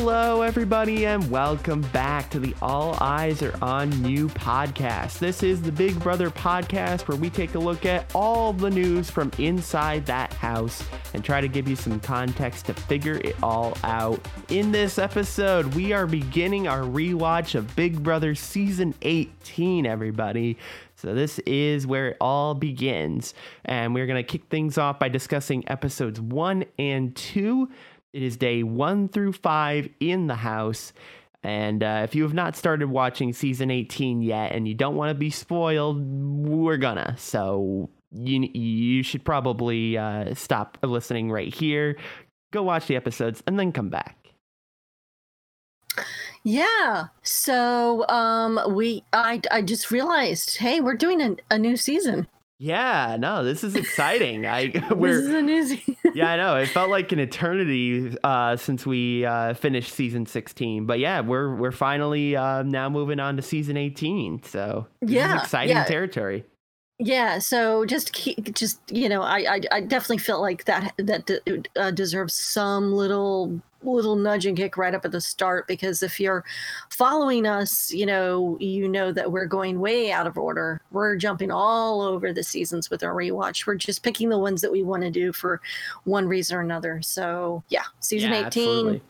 Hello, everybody, and welcome back to the All Eyes Are On You podcast. This is the Big Brother podcast where we take a look at all the news from inside that house and try to give you some context to figure it all out. In this episode, we are beginning our rewatch of Big Brother season 18, everybody. So, this is where it all begins. And we're going to kick things off by discussing episodes one and two. It is day one through five in the house. And uh, if you have not started watching season 18 yet and you don't want to be spoiled, we're gonna. So you you should probably uh, stop listening right here, go watch the episodes, and then come back. Yeah. So um we I I just realized, hey, we're doing a, a new season. Yeah, no, this is exciting. I This we're is a new yeah, I know. It felt like an eternity uh, since we uh, finished season 16. But yeah, we're we're finally uh, now moving on to season 18. So this Yeah, is exciting yeah. territory. Yeah, so just keep, just you know, I I, I definitely feel like that that de- uh, deserves some little little nudge and kick right up at the start because if you're following us, you know, you know that we're going way out of order. We're jumping all over the seasons with our rewatch. We're just picking the ones that we want to do for one reason or another. So yeah, season Yeah, 18. absolutely.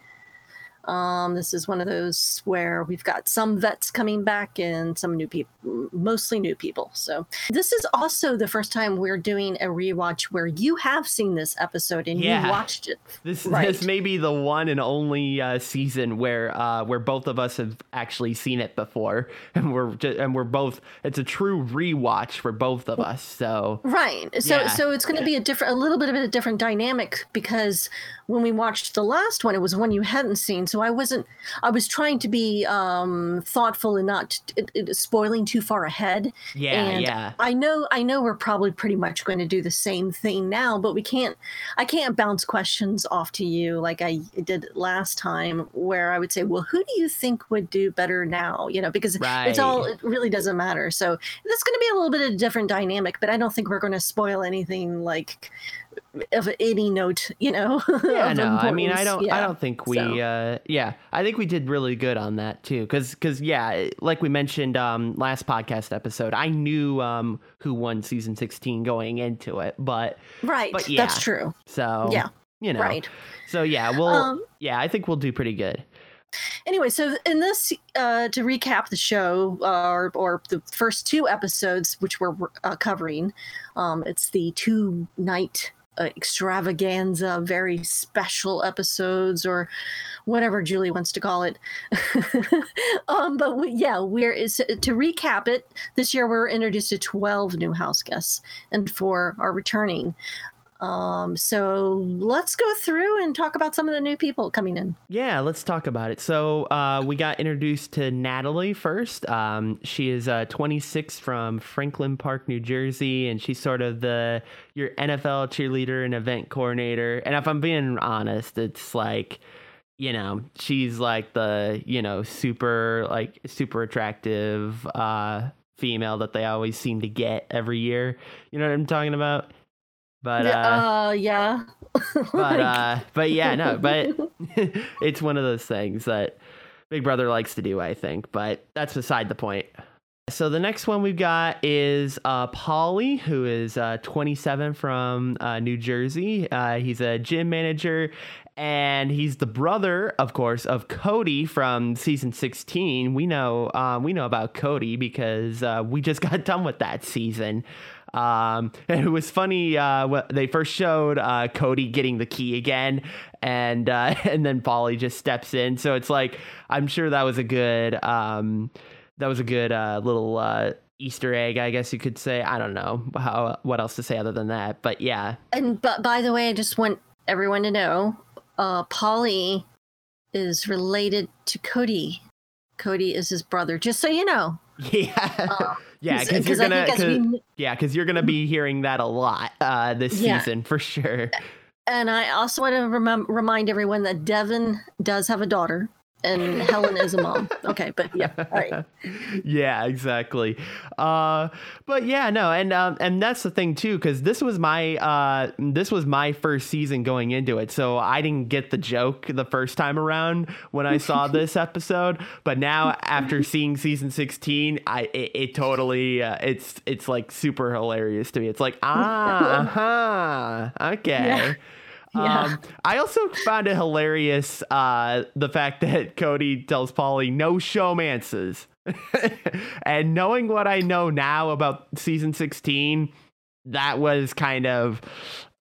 Um, this is one of those where we've got some vets coming back and some new people, mostly new people. So this is also the first time we're doing a rewatch where you have seen this episode and Yeah. you watched it. This Right. this may be the one and only uh, season where uh, where both of us have actually seen it before, and we're just, and we're both. It's a true rewatch for both of us. So Right. So Yeah. so it's going to be a different, a little bit of a different dynamic because when we watched the last one, it was one you hadn't seen. So I wasn't. I was trying to be um, thoughtful and not it, it, spoiling too far ahead. yeah, and yeah, I know I know we're probably pretty much going to do the same thing now, but we can't I can't bounce questions off to you like I did last time where I would say, "Well, who do you think would do better now?" you know, because it's all. It really doesn't matter. So, that's going to be a little bit of a different dynamic, but I don't think we're going to spoil anything like of any note, you know. yeah. No, I mean, I don't. I don't think we. So- Uh, yeah, I think we did really good on that too. Because because yeah, like we mentioned um, last podcast episode, I knew um, who won season sixteen going into it, but Right. but yeah. That's true. so Yeah. you know, Right. So yeah, we'll Um, yeah, I think we'll do pretty good. anyway so in this uh, to recap the show uh, or, or the first two episodes which we're uh, covering um, it's the two night extravaganza very special episodes or whatever julie wants to call it. Um, but we, yeah we're is, to recap it this year we're introduced to 12 new house guests and four are returning um, so let's go through and talk about some of the new people coming in Yeah, let's talk about it. So uh, we got introduced to Natalie first. Um, she is uh, 26 from Franklin Park, New Jersey, and she's sort of the your NFL cheerleader and event coordinator. And if I'm being honest, it's like you know she's like the you know super like super attractive uh, female that they always seem to get every year. You know what I'm talking about? But uh, uh, yeah. but Like- uh but yeah no but it's one of those things that big brother likes to do i think but that's beside the point. So the next one we've got is uh paulie who is uh 27 from uh new jersey. Uh he's a gym manager and he's the brother of course of cody from season 16 we know um we know about cody because uh we just got done with that season um, and it was funny uh, when they first showed uh, Cody getting the key again, and uh, and then Paulie just steps in. So it's like I'm sure that was a good um, that was a good uh, little uh, Easter egg, I guess you could say. I don't know how what else to say other than that, but yeah, and but by the way, I just want everyone to know, uh, Paulie is related to Cody. Cody is his brother. Just so you know. yeah, Uh, yeah, because you're gonna 'cause- we yeah, because you're gonna be hearing that a lot uh, this Yeah. season for sure. and I also want to remem- remind everyone that Devin does have a daughter. And Helen is a mom. Okay, but yeah, right. yeah, exactly. Uh, but yeah, no, and um, and that's the thing too, because this was my uh, this was my first season going into it, so I didn't get the joke the first time around when I saw this episode. But now, after seeing season sixteen, I it, it totally uh, it's it's like super hilarious to me. It's like ah, uh-huh, okay. Yeah. Yeah. Um, I also found it hilarious uh, the fact that Cody tells Paulie no showmances. and knowing what I know now about season 16, that was kind of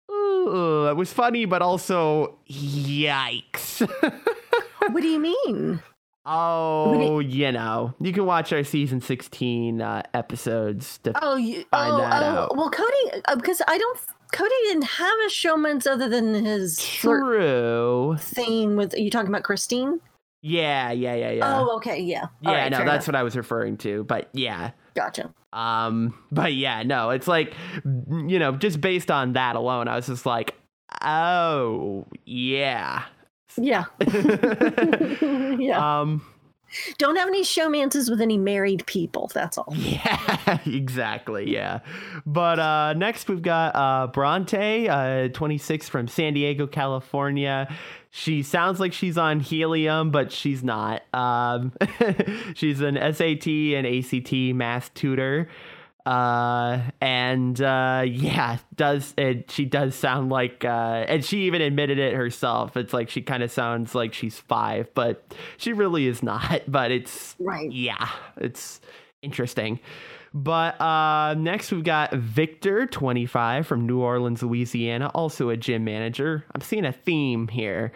ooh, it was funny, but also yikes. what do you mean? Oh, you know, you can watch our season 16 uh, episodes to Oh, you, find oh, that oh, out. well, Cody, uh, because I don't. Cody didn't have a showmance other than his True. thing with. Are you talking about Christine? Yeah, yeah, yeah, yeah. Oh, okay, yeah. All yeah, right, no, that's enough. what I was referring to. But yeah. Gotcha. Um, but yeah, no, it's like, you know, just based on that alone, I was just like, oh, yeah. Yeah. yeah. Um, Don't have any showmances with any married people. That's all. yeah, exactly. Yeah. But uh, next we've got uh, Bronte, uh, 26 from San Diego, California. She sounds like she's on helium, but she's not. Um, she's an SAT and ACT math tutor. Uh, and uh, yeah, does it? She does sound like, uh, and she even admitted it herself. It's like she kind of sounds like she's five, but she really is not. But it's Right. yeah, it's interesting. But uh, next we've got Victor, 25 from New Orleans, Louisiana, also a gym manager. I'm seeing a theme here.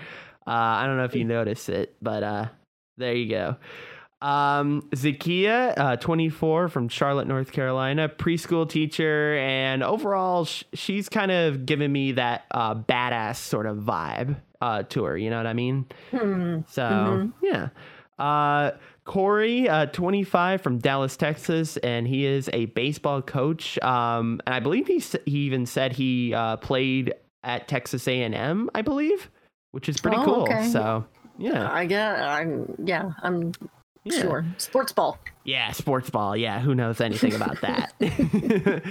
Uh, I don't know if you notice it, but uh, there you go. Um, Zakiyah, uh, 24 from Charlotte, North Carolina, preschool teacher, and overall, sh- she's kind of giving me that uh, badass sort of vibe uh, to her. You know what I mean? Hmm. So Mhm. yeah. Uh, Corey, uh, 25 from Dallas, Texas, and he is a baseball coach. Um, and I believe he s- he even said he uh, played at Texas A&M, I believe, which is pretty Oh, cool. okay. So yeah, I get. I'm. Yeah. I'm yeah. sure. Sports ball. Yeah, sports ball. Yeah, who knows anything about that?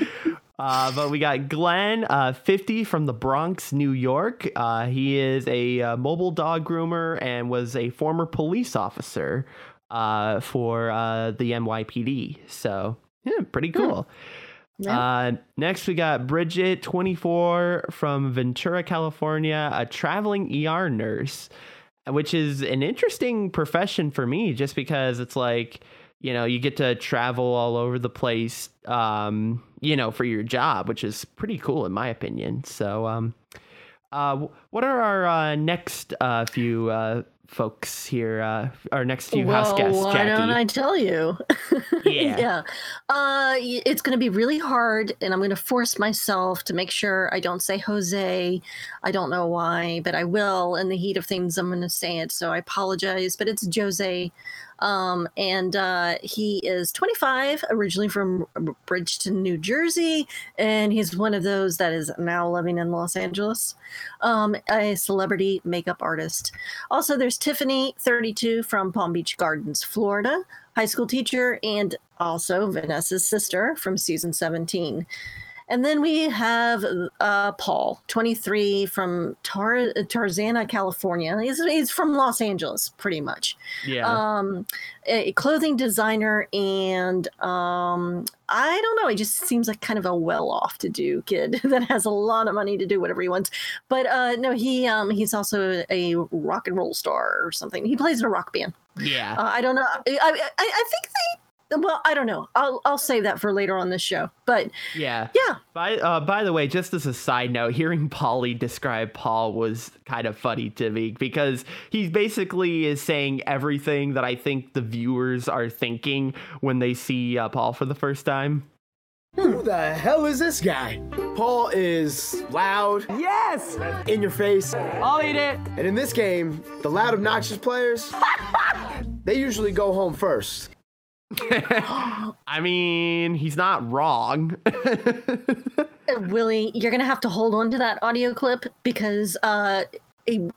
uh, but we got Glenn, uh, 50 from the Bronx, New York. Uh, he is a uh, mobile dog groomer and was a former police officer uh, for uh, the NYPD. So, yeah, pretty cool. Yeah. Uh, next, we got Bridgette, 24 from Ventura, California, a traveling ER nurse, which is an interesting profession for me just because it's like, you know, you get to travel all over the place, um, you know, for your job, which is pretty cool in my opinion. So, um, uh, what are our uh, next uh, few uh, folks here? Uh, our next few house guests, why Jackie. don't I tell you? Yeah. yeah. Uh, it's going to be really hard, and I'm going to force myself to make sure I don't say Jose. I don't know why, but I will. In the heat of things, I'm going to say it. So I apologize, but it's Jozea. Um, and uh, he is 25, originally from Bridgeton, New Jersey, and he's one of those that is now living in Los Angeles. Um, a celebrity makeup artist. Also, there's Tiffany, 32, from Palm Beach Gardens, Florida, high school teacher, and also Vanessa's sister from season 17. And then we have uh, Paul, 23, from Tar- Tarzana, California. He's, he's from Los Angeles, pretty much. Yeah. Um, a clothing designer, and um, I don't know. He just seems like kind of a well-off to do kid that has a lot of money to do whatever he wants. But uh, no, he um, he's also a rock and roll star or something. He plays in a rock band. yeah. Uh, I don't know. I, I, I think they. Well, I don't know. I'll I'll save that for later on this show. But yeah. yeah, By uh, by the way, just as a side note, hearing Paulie describe Paul was kind of funny to me because he basically is saying everything that I think the viewers are thinking when they see uh, Paul for the first time. Who the hell is this guy? Paul is loud, Yes! in your face, I'll eat it! and in this game, the loud, obnoxious players, they usually go home first. I mean, he's not wrong. Uh, Willie, you're gonna have to hold on to that audio clip because uh,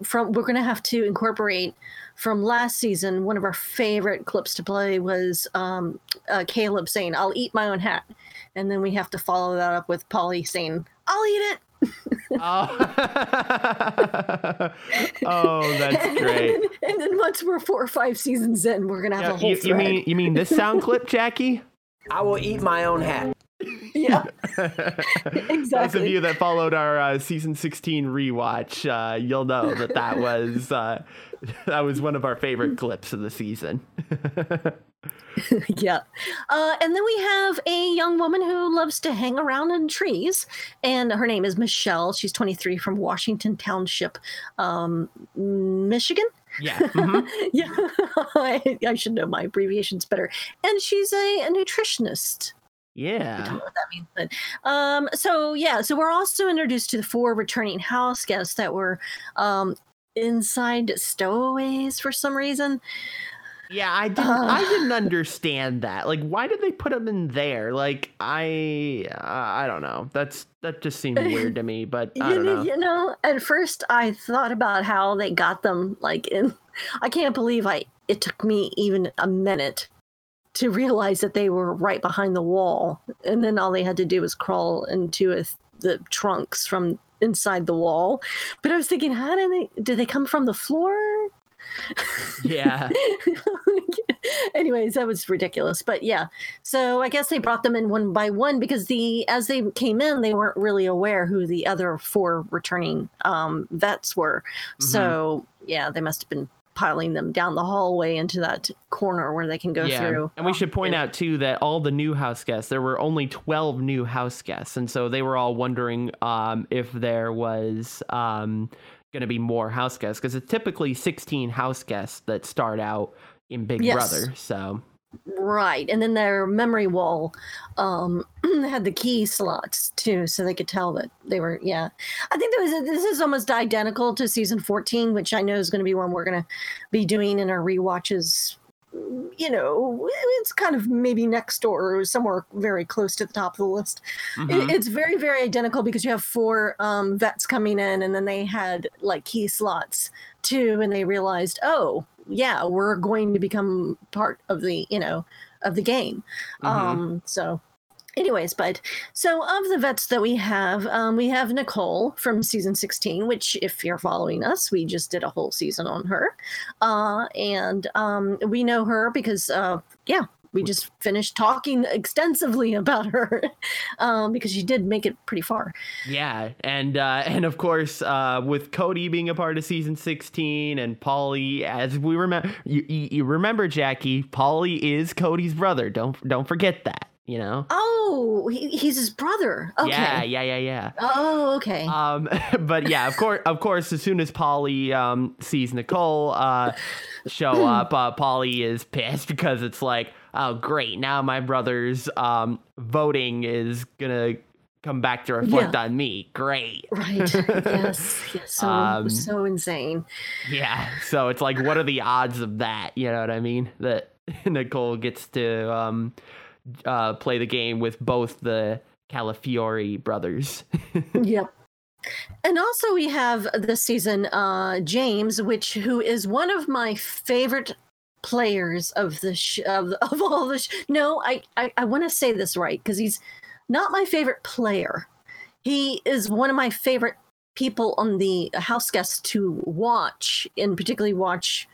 from we're gonna have to incorporate from last season. One of our favorite clips to play was um, uh, Caleb saying, "I'll eat my own hat," and then we have to follow that up with Paulie saying, "I'll eat it." Oh. oh, that's and great. Then, and then once we're four or five seasons in, we're gonna have Yeah, a whole you, you mean you mean this sound clip, Jackie? I will eat my own hat. yeah, exactly. Those of exactly. you that followed our uh, season 16 rewatch, uh, you'll know that that was uh, that was one of our favorite clips of the season. yeah. Uh, and then we have a young woman who loves to hang around in trees, and her name is Michelle. She's 23 from Washington Township, um, Michigan. yeah. mhm. yeah, I, I should know my abbreviations better. And she's a, a nutritionist. I don't Yeah. know what that means, but um, so yeah, so we're also introduced to the four returning house guests that were um inside stowaways for some reason. Yeah, I didn't. Uh. I didn't understand that. Like, why did they put them in there? Like, I, uh, I don't know. That's that just seemed weird to me. But I you, know. you know, at first I thought about how they got them like in I can't believe I it took me even a minute to realize that they were right behind the wall and then all they had to do was crawl into a, the trunks from inside the wall. But I was thinking how did they did they come from the floor? Yeah. Anyways, that was ridiculous. But yeah, so I guess they brought them in one by one because the as they came in, they weren't really aware who the other four returning um, vets were. Mm-hmm. So yeah, they must have been piling them down the hallway into that corner where they can go yeah. through. And we should point out too that all the new house guests, there were only 12 new house guests, and so they were all wondering um, if there was um, going to be more house guests because it's typically 16 house guests that start out in Big Yes. Brother. So Right. And then their memory wall um had the key slots too, so they could tell that they were yeah. I think there was this is almost identical to season 14, which I know is going to be one we're going to be doing in our rewatches. You know, it's kind of maybe next door or somewhere very close to the top of the list. Mhm. it's very, very identical because you have four um, vets coming in, and then they had like key slots too, and they realized, oh, yeah, we're going to become part of the, you know, of the game. Mhm. Um, so, anyways, but so of the vets that we have, um, we have Nicole from season 16, which, if you're following us, we just did a whole season on her. Uh, and um, we know her because, uh, yeah, we just finished talking extensively about her um, because she did make it pretty far. Yeah, and uh, and of course, uh, with Cody being a part of season sixteen, and Paulie, as we remember, you, you, you remember Jackie, Paulie is Cody's brother. Don't don't forget that. You know. Oh, he, he's his brother. Okay. Yeah, yeah, yeah, yeah. Oh, okay. Um, but yeah, of course, of course, as soon as Paulie um sees Nicole uh show up, uh, Paulie is pissed because it's like, oh great, now my brother's um voting is gonna come back to reflect on me. Great. right. yes. Yes. So, Um, so insane. Yeah. So it's like, what are the odds of that? You know what I mean? That Nicole gets to um uh play the game with both the Calafiore brothers. yep. And also we have this season uh James which who is one of my favorite players of the sh- of, of all the sh- No, I I, I want to say this right cuz he's not my favorite player. He is one of my favorite people on the house guests to watch and particularly watch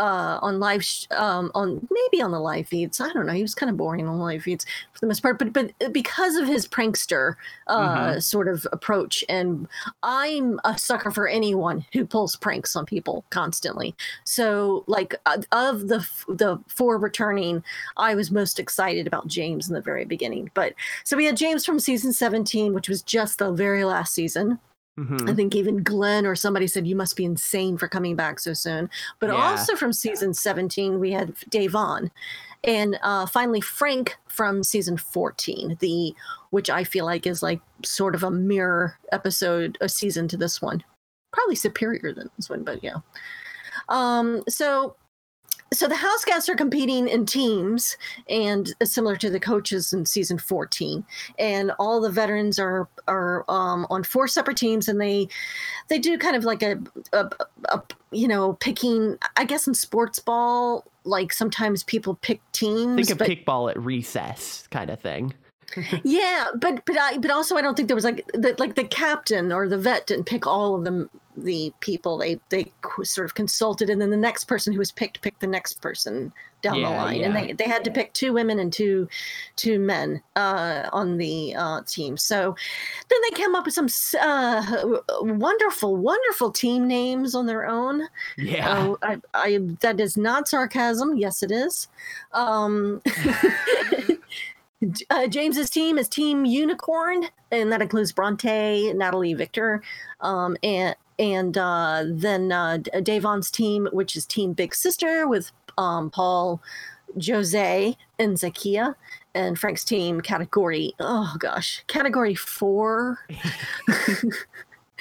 uh on live sh- um on maybe on the live feeds. I don't know. He was kind of boring on live feeds for the most part but but because of his prankster uh sort of approach and i'm a sucker for anyone who pulls pranks on people constantly. So like uh, of the f- the four returning i was most excited about james in the very beginning. But so we had james from season 17 which was just the very last season Mhm. I think even Glenn or somebody said you must be insane for coming back so soon. But Yeah. also from season 17, we had Dave Da'Vonne. And uh, finally, Frank from season 14, the which I feel like is like sort of a mirror episode, a season to this one. Probably superior than this one, but yeah. Um, so so the house guests are competing in teams and similar to the coaches in season 14 and all the veterans are are um, on four separate teams and they they do kind of like a, a, a you know picking i guess in sports ball like sometimes people pick teams Think of but, kickball at recess kind of thing. yeah but but i but also i don't think there was like the, like the captain or the vet didn't pick all of them the people they they sort of consulted and then the next person who was picked picked the next person down the Yeah, line and they, they had to pick two women and two two men uh on the uh team so then they came up with some uh wonderful wonderful team names on their own Yeah. Oh, I, I that is not sarcasm. Yes, it is. Um, uh, James's team is Team Unicorn, and that includes Bronte, Natalie, Victor, um, and and uh, then uh, Da'Vonne's team, which is Team Big Sister, with um, Paul, Jose, and Zakiyah. And Frank's team category, oh gosh, category four.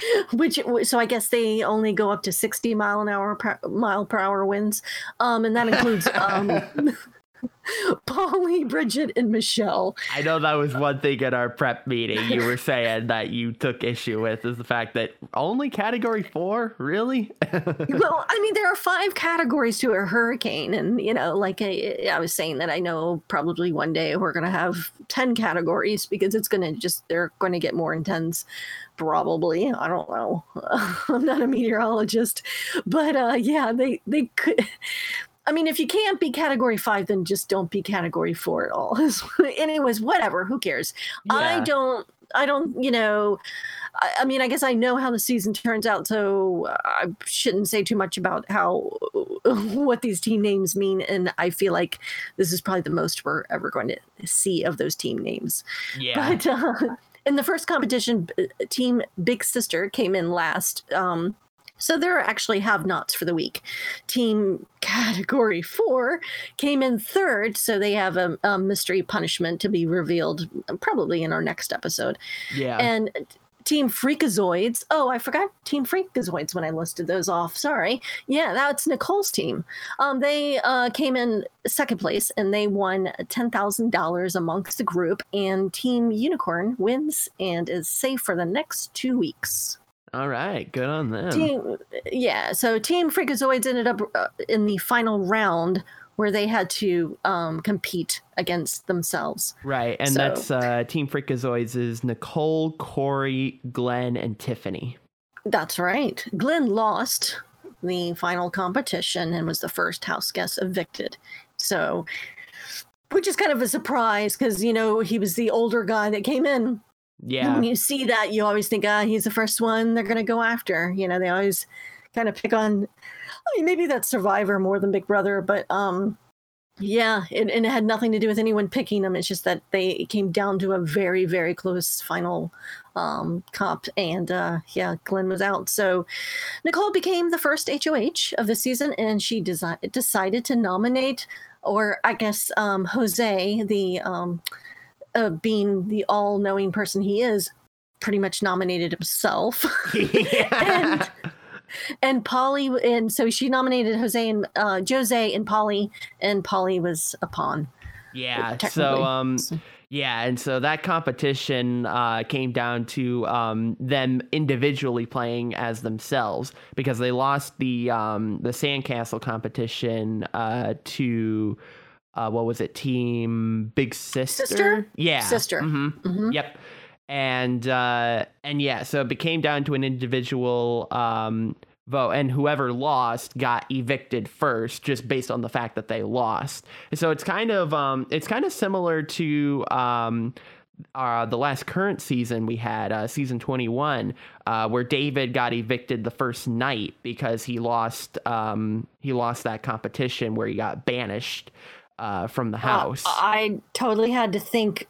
which so i guess they only go up to 60 mile an hour per, mile per hour winds um and that includes um paulie bridgette and michelle. I know that was one thing at our prep meeting you were saying that you took issue with is the fact that only category four, really? well i mean there are five categories to a hurricane and you know like I, I was saying that i know probably one day we're going to have 10 categories because it's going to just they're going to get more intense probably. I don't know. I'm not a meteorologist. But uh yeah they they could I mean, if you can't be category five, then just don't be category four at all. Anyways, whatever. Who cares? I don't. I don't. You know. I, I mean, I guess I know how the season turns out, so I shouldn't say too much about how what these team names mean. And I feel like this is probably the most we're ever going to see of those team names. yeah. But uh, in the first competition, Team Big Sister came in last. Um, so there are actually have nots for the week. Team category four came in third, so they have a, a mystery punishment to be revealed probably in our next episode. yeah. And Team Freakazoids. Oh, I forgot Team Freakazoids when I listed those off. Sorry. Yeah, that's Nicole's team. Um, they uh, came in second place and they won ten thousand dollars amongst the group. And Team Unicorn wins and is safe for the next two weeks. All right. Good on them. Team, yeah. So Team Freakazoids ended up uh, in the final round where they had to um, compete against themselves. Right. And So- that's uh, Team Freakazoids is Nicole, Corey, Glenn, and Tiffany. That's right. Glenn lost the final competition and was the first house guest evicted. So, which is kind of a surprise because, you know, he was the older guy that came in. Yeah. when you see that, you always think, ah, he's the first one they're going to go after. You know, they always kind of pick on, I mean, maybe that's Survivor more than Big Brother, but, um, yeah, it, and it had nothing to do with anyone picking them. It's just that they came down to a very, very close final um, comp, and uh, yeah, Glenn was out. So Nicole became the first HOH of the season, and she desi- decided to nominate, or I guess um, Jose, the um, uh, being the all-knowing person he is, pretty much nominated himself. yeah. and Paulie, and so she nominated Jose and uh, Jose and Paulie, and Paulie was a pawn. Yeah. So um So- yeah, and so that competition uh came down to um them individually playing as themselves because they lost the um the sandcastle competition uh to uh what was it? Team Big Sister? Sister? Yeah. Sister. Mhm. Mhm. Yep. And uh and yeah, so it became down to an individual um vote and whoever lost got evicted first just based on the fact that they lost. So it's kind of um it's kind of similar to um uh, the last current season we had, uh, season 21, uh, where David got evicted the first night because he lost um, he lost that competition where he got banished uh, from the house. Uh, I totally had to think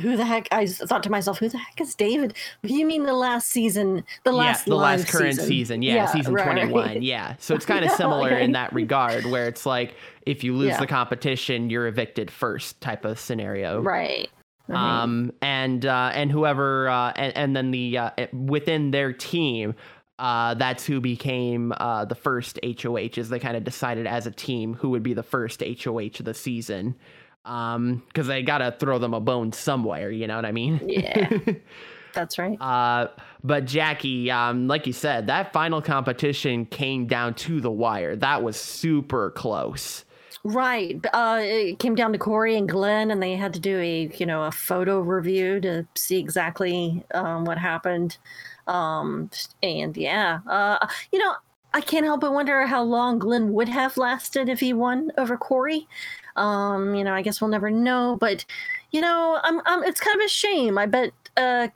who the heck I thought to myself, who the heck is David? You mean the last season, the last yeah, the last current season, yeah, season right. 21 yeah so it's kind of Yeah, similar in that regard where it's like if you lose Yeah. the competition you're evicted first type of scenario Right. right. um and uh and whoever uh and, and then the uh within their team uh, that's who became uh, the first HOH. As they kind of decided as a team who would be the first HOH of the season, because um, they got to throw them a bone somewhere. You know what I mean? Yeah. That's right. Uh, but Jackie, um, like you said, that final competition came down to the wire. That was super close. Right. Uh, it came down to Corey and Glenn, and they had to do a you know a photo review to see exactly um, what happened. Um, and yeah, uh, you know, I can't help but wonder how long Glenn would have lasted if he won over Corey. Um, you know, I guess we'll never know, but you know, I'm, I'm it's kind of a shame. I bet uh,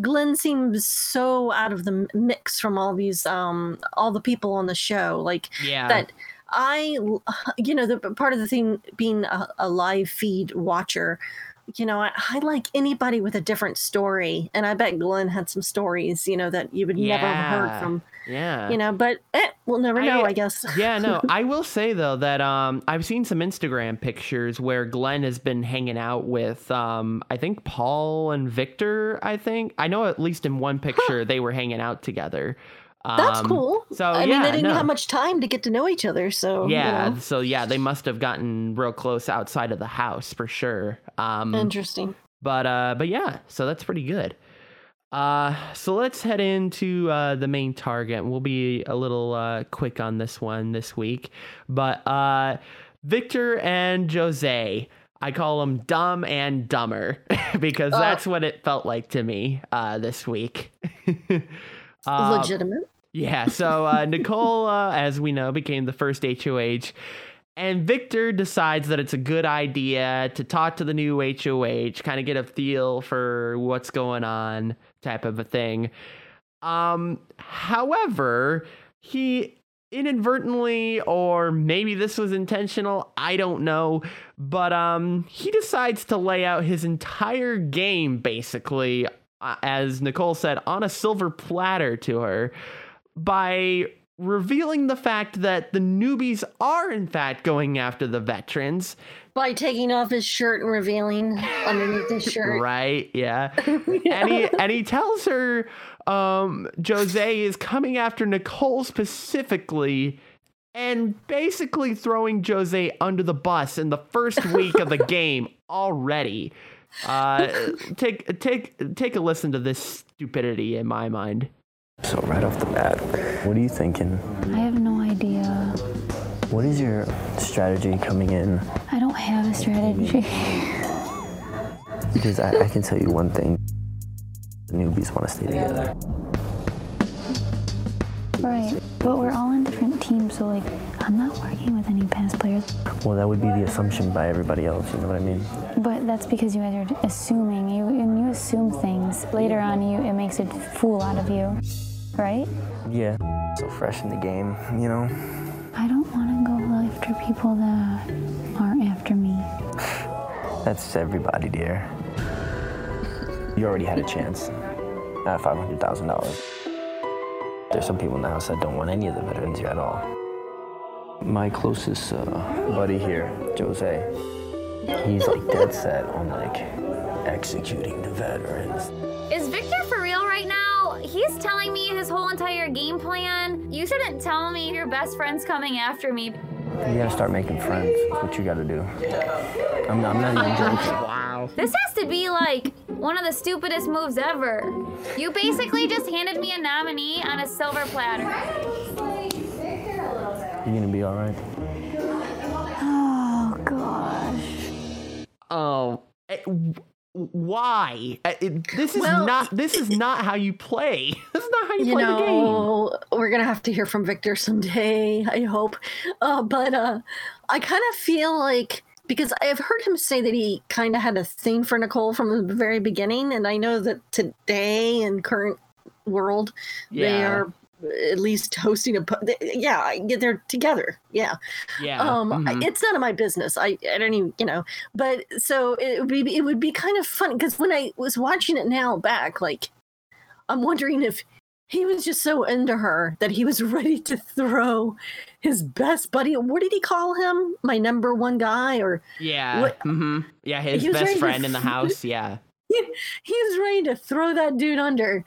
Glenn seems so out of the mix from all these um all the people on the show. Like yeah. that I you know, the part of the thing being a, a live feed watcher you know, I, I, like anybody with a different story, and I bet Glenn had some stories, you know, that you would yeah. never have heard from. Yeah. You know, but eh, we'll never know, I, I guess. yeah, no. I will say though that um, I've seen some Instagram pictures where Glenn has been hanging out with um, I think Paul and Victor. I think I know at least in one picture huh. they were hanging out together. That's um, cool. So I yeah, mean, they didn't no. have much time to get to know each other. So yeah, you know. so yeah, they must have gotten real close outside of the house for sure. Um, Interesting. But uh, but yeah, so that's pretty good. Uh, so let's head into uh, the main target. We'll be a little uh, quick on this one this week, but uh, Victor and Jose. I call them dumb and dumber because that's what it felt like to me uh, this week. uh, Legitimate. Yeah. So uh, Nicole, uh, as we know, became the first HOH. And Victor decides that it's a good idea to talk to the new HOH, kind of get a feel for what's going on, type of a thing. Um, however, he inadvertently or maybe this was intentional i don't know but um he decides to lay out his entire game basically uh, as nicole said on a silver platter to her by revealing the fact that the newbies are in fact going after the veterans by taking off his shirt and revealing underneath his shirt. Right, yeah. yeah. And he and he tells her um Jose is coming after Nicole specifically and basically throwing Jose under the bus in the first week of the game already. Uh take take take a listen to this stupidity in my mind. So right off the bat, what are you thinking? I have no idea. What is your strategy coming in? I don't have a strategy. because I, I can tell you one thing. The newbies want to stay together. Right, but we're all in different teams, so like, I'm not working with any past players. Well, that would be the assumption by everybody else, you know what I mean? But that's because you guys are assuming. You and you assume things. Later on, you it makes a fool out of you, right? Yeah. So fresh in the game, you know. I don't want to go after people that aren't after me. That's everybody, dear. You already had a chance at five hundred thousand dollars. There's some people in the house that don't want any of the veterans here at all. My closest uh, buddy here, Jose, he's like dead set on like executing the veterans. Is Victor for real right now? He's telling me his whole entire game plan. You shouldn't tell me your best friend's coming after me. You gotta start making friends. That's what you gotta do. I'm, I'm not even joking. Wow. This has to be like one of the stupidest moves ever. You basically just handed me a nominee on a silver platter. You're gonna be all Oh, eh, why? Uh, it- this is Well, not. This is not how you play. This is not how you, you play the game. know, we're gonna have to hear from Victor someday. I hope, uh, but uh, I kind of feel like because I've heard him say that he kind of had a thing for Nicole from the very beginning, and I know that today in current world they Yeah. are at least hosting a po- yeah they're together yeah Yeah. um mhm. it's none of my business i i don't even you know but so it would be it would be kind of fun because when i was watching it now back like i'm wondering if he was just so into her that he was ready to throw his best buddy what did he call him my number one guy or yeah. what- hmm Yeah. His He best friend in the house. Yeah. he was ready to throw that dude under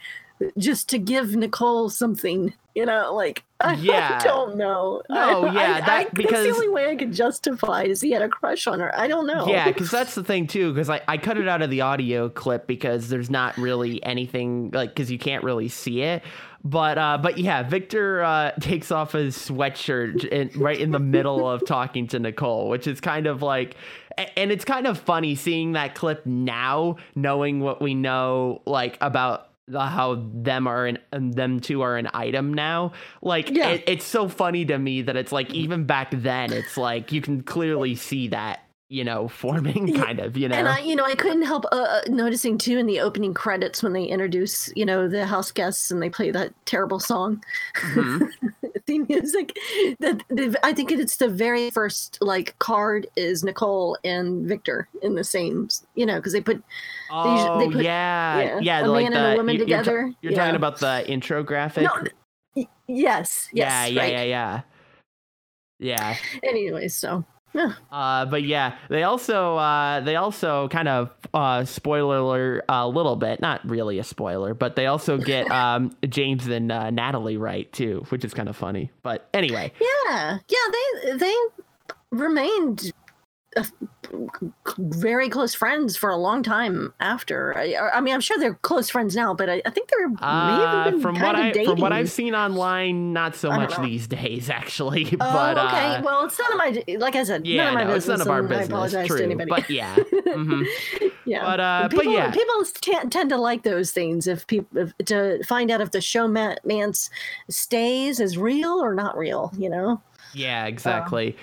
just to give Nicole something. You know, like I, Yeah. I don't know. No, I, yeah, I, that- I, that's because- the only way I could justify is he had a crush on her. I don't know. Yeah, because that's the thing too. Because I, I cut it out of the audio clip because there's not really anything like because you can't really see it. But uh, but yeah, Victor uh, takes off his sweatshirt in, right in the middle of talking to Nicole, which is kind of like, and it's kind of funny seeing that clip now, knowing what we know like about the, how them are an and them two are an item now. Like Yeah. it, it's so funny to me that it's like even back then, it's like you can clearly see that you know forming Yeah, kind of you know And I, you know, I couldn't help uh, uh, noticing too in the opening credits when they introduce, you know, the house guests and they play that terrible song, Mhm. theme music. That I think it's the very first like card is Nicole and Victor in the same, you know, because they put Oh they put- yeah, yeah, yeah. a like man and a the- woman you- you're together, You're, yeah. talking about the intro graphic. no, yes, yes, yeah, yeah, right. yeah, yeah, yeah. Anyway, so yeah. Uh, but yeah, they also uh, they also kind of uh, spoiler a little bit, not really a spoiler, but they also get um, James and uh, Natalie right too, which is kind of funny. But anyway, Yeah, yeah, they they remained very close friends for a long time after. I, I mean, I'm sure they're close friends now, but I, I think they're uh, maybe from what I dating. from what I've seen online, not so much know. these days actually. Oh, but okay. uh, well, it's none of my like I said, yeah, none of my no, it's none of our and I business. apologize True, to anybody. but yeah. mhm. yeah, but, uh, but people, yeah. people t- tend to like those things if people if, to find out if the show ma- man's stays is real or not real. You know. Yeah, exactly.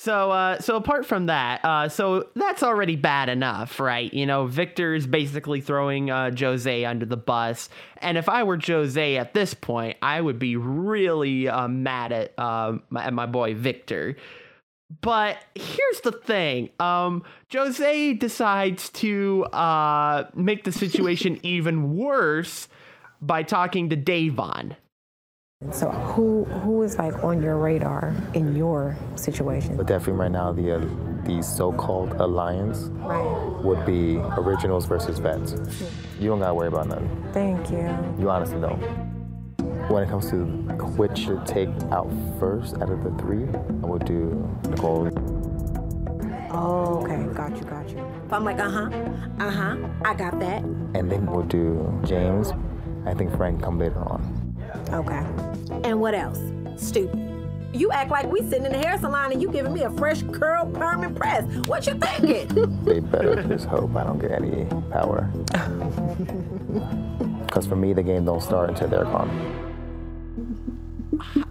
So, uh, so apart from that, uh, so that's already bad enough, right? You know, Victor's basically throwing uh, Jose under the bus, and if I were Jose at this point, I would be really uh, mad at uh, my, at my boy Victor. But here's the thing. Um, Jose decides to uh, make the situation even worse by talking to Da'Vonne. So who who is like on your radar in your situation? But definitely right now, the uh, the so-called alliance Right. would be originals versus vets. You don't gotta worry about nothing. Thank you. You honestly don't. When it comes to which to take out first out of the three, I would do Nicole. Oh, okay. Got you. Got you. I'm like, uh huh, uh huh, I got that. And then we'll do James. I think Frank come later on. Okay. And what else? Stupid. You act like we sitting in the hair salon and you giving me a fresh curl, perm, and press. What you thinking? They better just hope I don't get any power. Because for me, the game don't start until they're gone.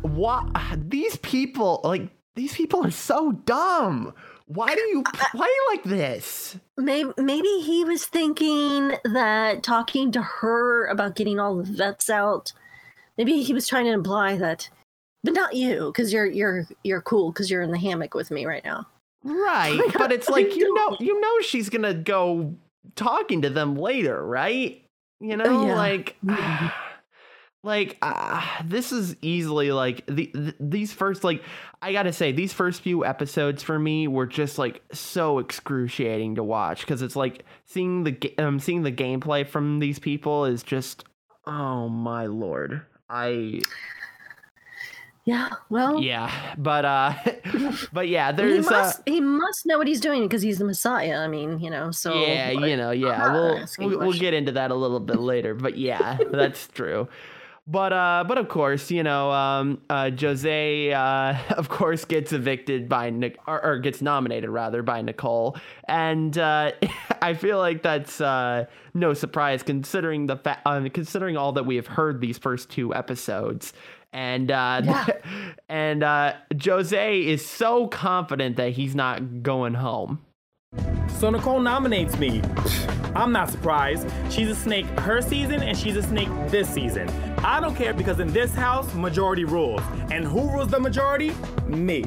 what these people like these people are so dumb why do you play like this Maybe, maybe he was thinking that talking to her about getting all the vets out. Maybe he was trying to imply that, but not you, because you're you're you're cool because you're in the hammock with me right now. right but it's like you know you know she's gonna go talking to them later right you know Yeah. like like uh, this is easily like the, th these first like i gotta say these first few episodes for me were just like so excruciating to watch because it's like seeing the um seeing the gameplay from these people is just oh my lord i Yeah, well, yeah but uh but yeah he there's uh he must know what he's doing because he's the Messiah. I mean, you know, so yeah, like, you know, yeah. We'll we'll, we'll get into that a little bit later, but yeah, that's true. But uh, but of course, you know, um, uh, Jose, uh, of course, gets evicted by Nick, or, or gets nominated rather by Nicole, and uh, I feel like that's uh, no surprise considering the fa- uh, considering all that we have heard these first two episodes. And uh, and uh, Jose is so confident that he's not going home. So Nicole nominates me. I'm not surprised. She's a snake her season and she's a snake this season. I don't care because in this house, majority rules. And who rules the majority? Me.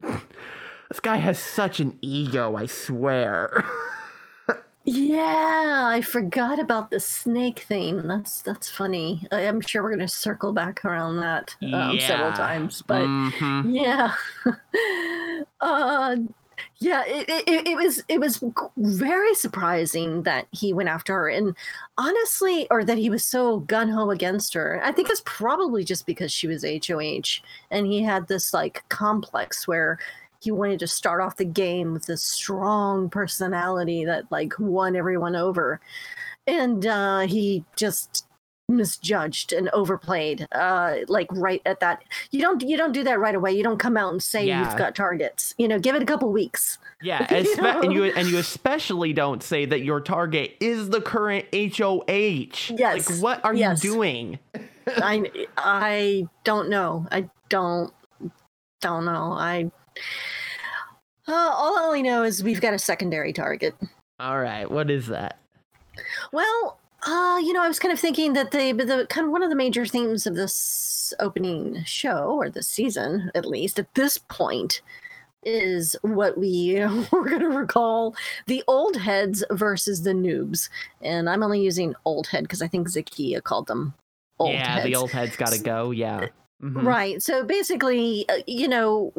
This guy has such an ego, I swear. Yeah, I forgot about the snake thing. That's that's funny. I, I'm sure we're gonna circle back around that um, several times, but Mhm. yeah. uh, Yeah, it, it, it was it was very surprising that he went after her, and honestly, or that he was so gun ho against her. I think it's probably just because she was HOH, and he had this like complex where he wanted to start off the game with this strong personality that like won everyone over, and uh, he just misjudged and overplayed uh like right at that you don't you don't do that right away you don't come out and say Yeah. you've got targets you know give it a couple weeks Yeah, You espe- and you and you especially don't say that your target is the current HOH. Yes, Like what are yes. you doing? I I don't know. I don't don't know. I uh, all I know is we've got a secondary target. All right, what is that? Well, uh, you know, I was kind of thinking that the the kind of one of the major themes of this opening show or this season, at least at this point, is what we we're going to recall the old heads versus the noobs. And I'm only using old head because I think Zakiyah called them old yeah, heads. the old head's got to go. Yeah. Mhm. Right. So basically, uh, you know,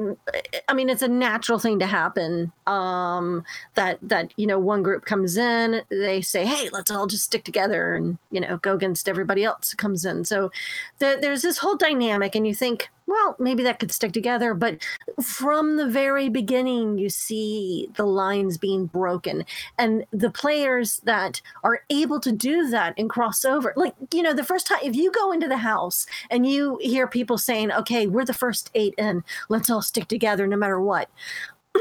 I mean, it's a natural thing to happen. Um, that that you know, one group comes in, they say, "Hey, let's all just stick together," and you know, go against everybody else who comes in. So there, there's this whole dynamic, and you think, well, maybe that could stick together. But from the very beginning, you see the lines being broken, and the players that are able to do that and cross over, like you know, the first time if you go into the house and you hear people saying, "Okay, we're the first eight in, let's all stick together no matter what."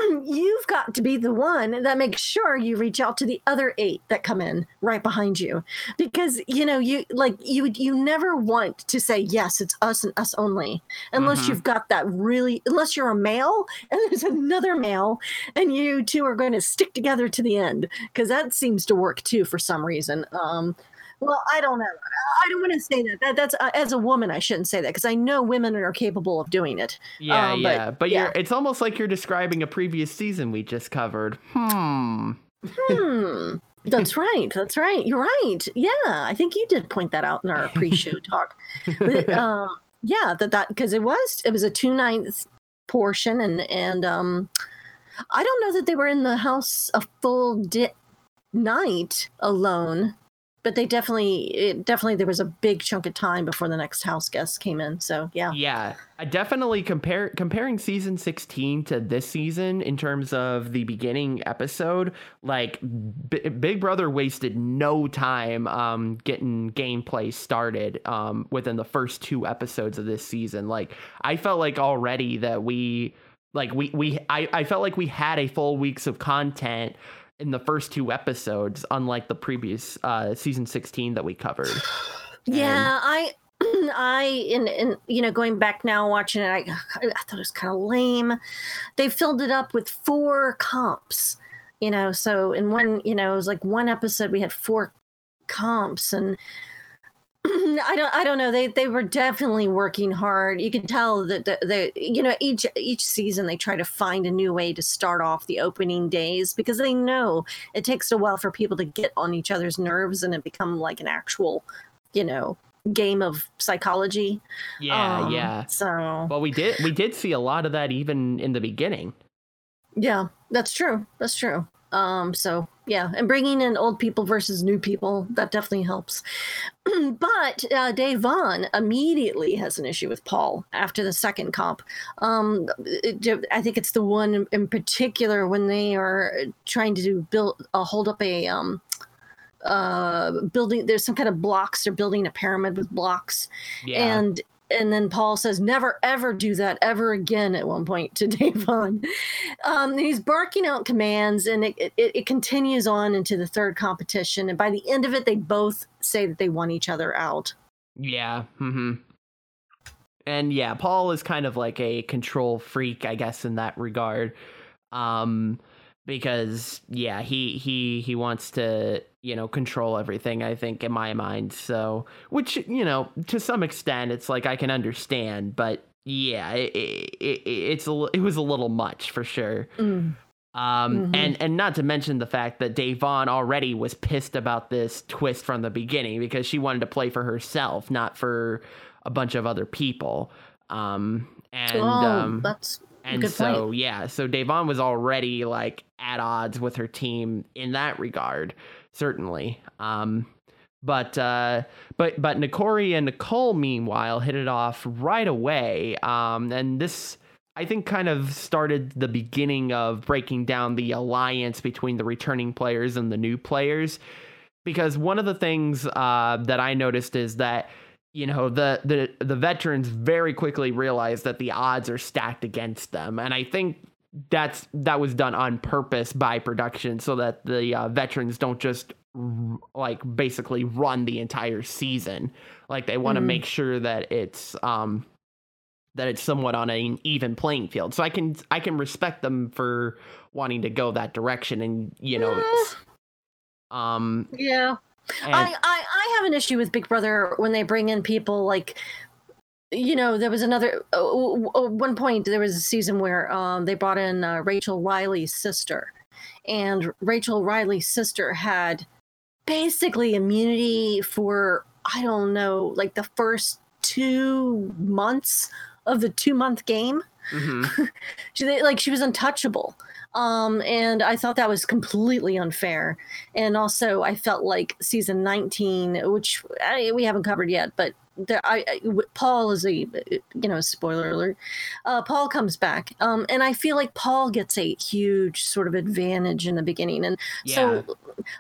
You've got to be the one that makes sure you reach out to the other eight that come in right behind you, because you know you like you you never want to say yes, it's us and us only, unless Mhm. you've got that really unless you're a male and there's another male and you two are going to stick together to the end because that seems to work too for some reason. Um, well, I don't know. I don't want to say that. that that's uh, as a woman, I shouldn't say that because I know women are capable of doing it. Yeah, Um, yeah. But, yeah. you're it's almost like you're describing a previous season we just covered. Hmm. Hmm. That's right. That's right. You're right. Yeah, I think you did point that out in our pre-show talk. But, uh, yeah, that that because it was it was a two ninth portion, and and um, I don't know that they were in the house a full di- night alone, but they definitely it definitely there was a big chunk of time before the next house guest came in. So yeah, Yeah, I definitely compare comparing season 16 to this season in terms of the beginning episode. Like B- Big Brother wasted no time um, getting gameplay started um, within the first two episodes of this season. Like I felt like already that we like we we I, I felt like we had a full weeks of content in the first two episodes, unlike the previous uh, season 16 that we covered. Yeah, I, I, in, in, you know, going back now watching it, I, I thought it was kind of lame. They filled it up with four comps, you know. So in one, you know, it was like one episode we had four comps, and I don't, I don't know. They they were definitely working hard. You can tell that the, the, you know, each each season they try to find a new way to start off the opening days because they know it takes a while for people to get on each other's nerves and it become like an actual you know game of psychology Yeah, Um, yeah. so Well, we did we did see a lot of that even in the beginning. yeah that's true that's true um so yeah and bringing in old people versus new people that definitely helps. But uh, Da'Vonne immediately has an issue with paul after the second comp um it- i think it's the one in- particular when they are trying to do build uh, hold up a um uh building there's some kind of blocks they're building a pyramid with blocks. Yeah. and and then Paul says, "Never ever do that ever again." At one point to Da'Vonne, um, he's barking out commands, and it, it, it continues on into the third competition. And by the end of it, they both say that they want each other out. Yeah. Mm-hmm. And yeah, Paul is kind of like a control freak, I guess, in that regard. Um, because yeah, he he he wants to you know control everything. I think in my mind. So, which you know to some extent, it's like I can understand, but yeah, it, it, it it's a it was a little much for sure. Um, Mhm. and and not to mention the fact that Da'Vonne already was pissed about this twist from the beginning because she wanted to play for herself, not for a bunch of other people. Um, and oh, um, that's And so point. yeah, so Da'Vonne was already like at odds with her team in that regard, certainly. Um but uh but but Nikori and Nicole meanwhile hit it off right away. Um and this I think kind of started the beginning of breaking down the alliance between the returning players and the new players. Because one of the things uh, that I noticed is that you know the the the veterans very quickly realized that the odds are stacked against them, and I think that's that was done on purpose by production so that the uh, veterans don't just r- like basically run the entire season. Like they want to Mhm. make sure that it's um that it's somewhat on an even playing field. So I can I can respect them for wanting to go that direction and you know um Yeah. and- I, I I have an issue with Big Brother when they bring in people like you know there was another uh, w- w- one point there was a season where um they brought in uh, Rachel Reilly's sister. And Rachel Reilly's sister had basically immunity for I don't know like the first 2 months of the 2 month game. Mhm. she like she was untouchable. Um and i thought that was completely unfair. And also i felt like season 19 which I, we haven't covered yet but there, I, I- paul is a you know spoiler alert uh, paul comes back um and i feel like paul gets a huge sort of advantage in the beginning and so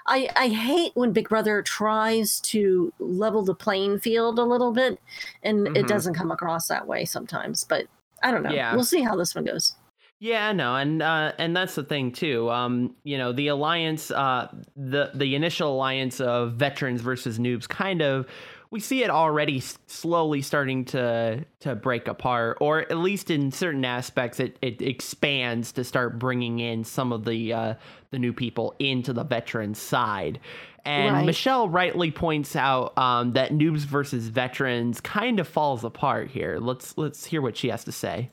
I, I hate when Big Brother tries to level the playing field a little bit, and Mhm. it doesn't come across that way sometimes. But I don't know. Yeah. We'll see how this one goes. Yeah, no, and uh, and that's the thing too. Um, you know, the alliance, uh, the the initial alliance of veterans versus noobs, kind of, we see it already slowly starting to to break apart, or at least in certain aspects, it it expands to start bringing in some of the uh, the new people into the veteran side. And Right. Michelle rightly points out um, that noobs versus veterans kind of falls apart here. Let's let's hear what she has to say.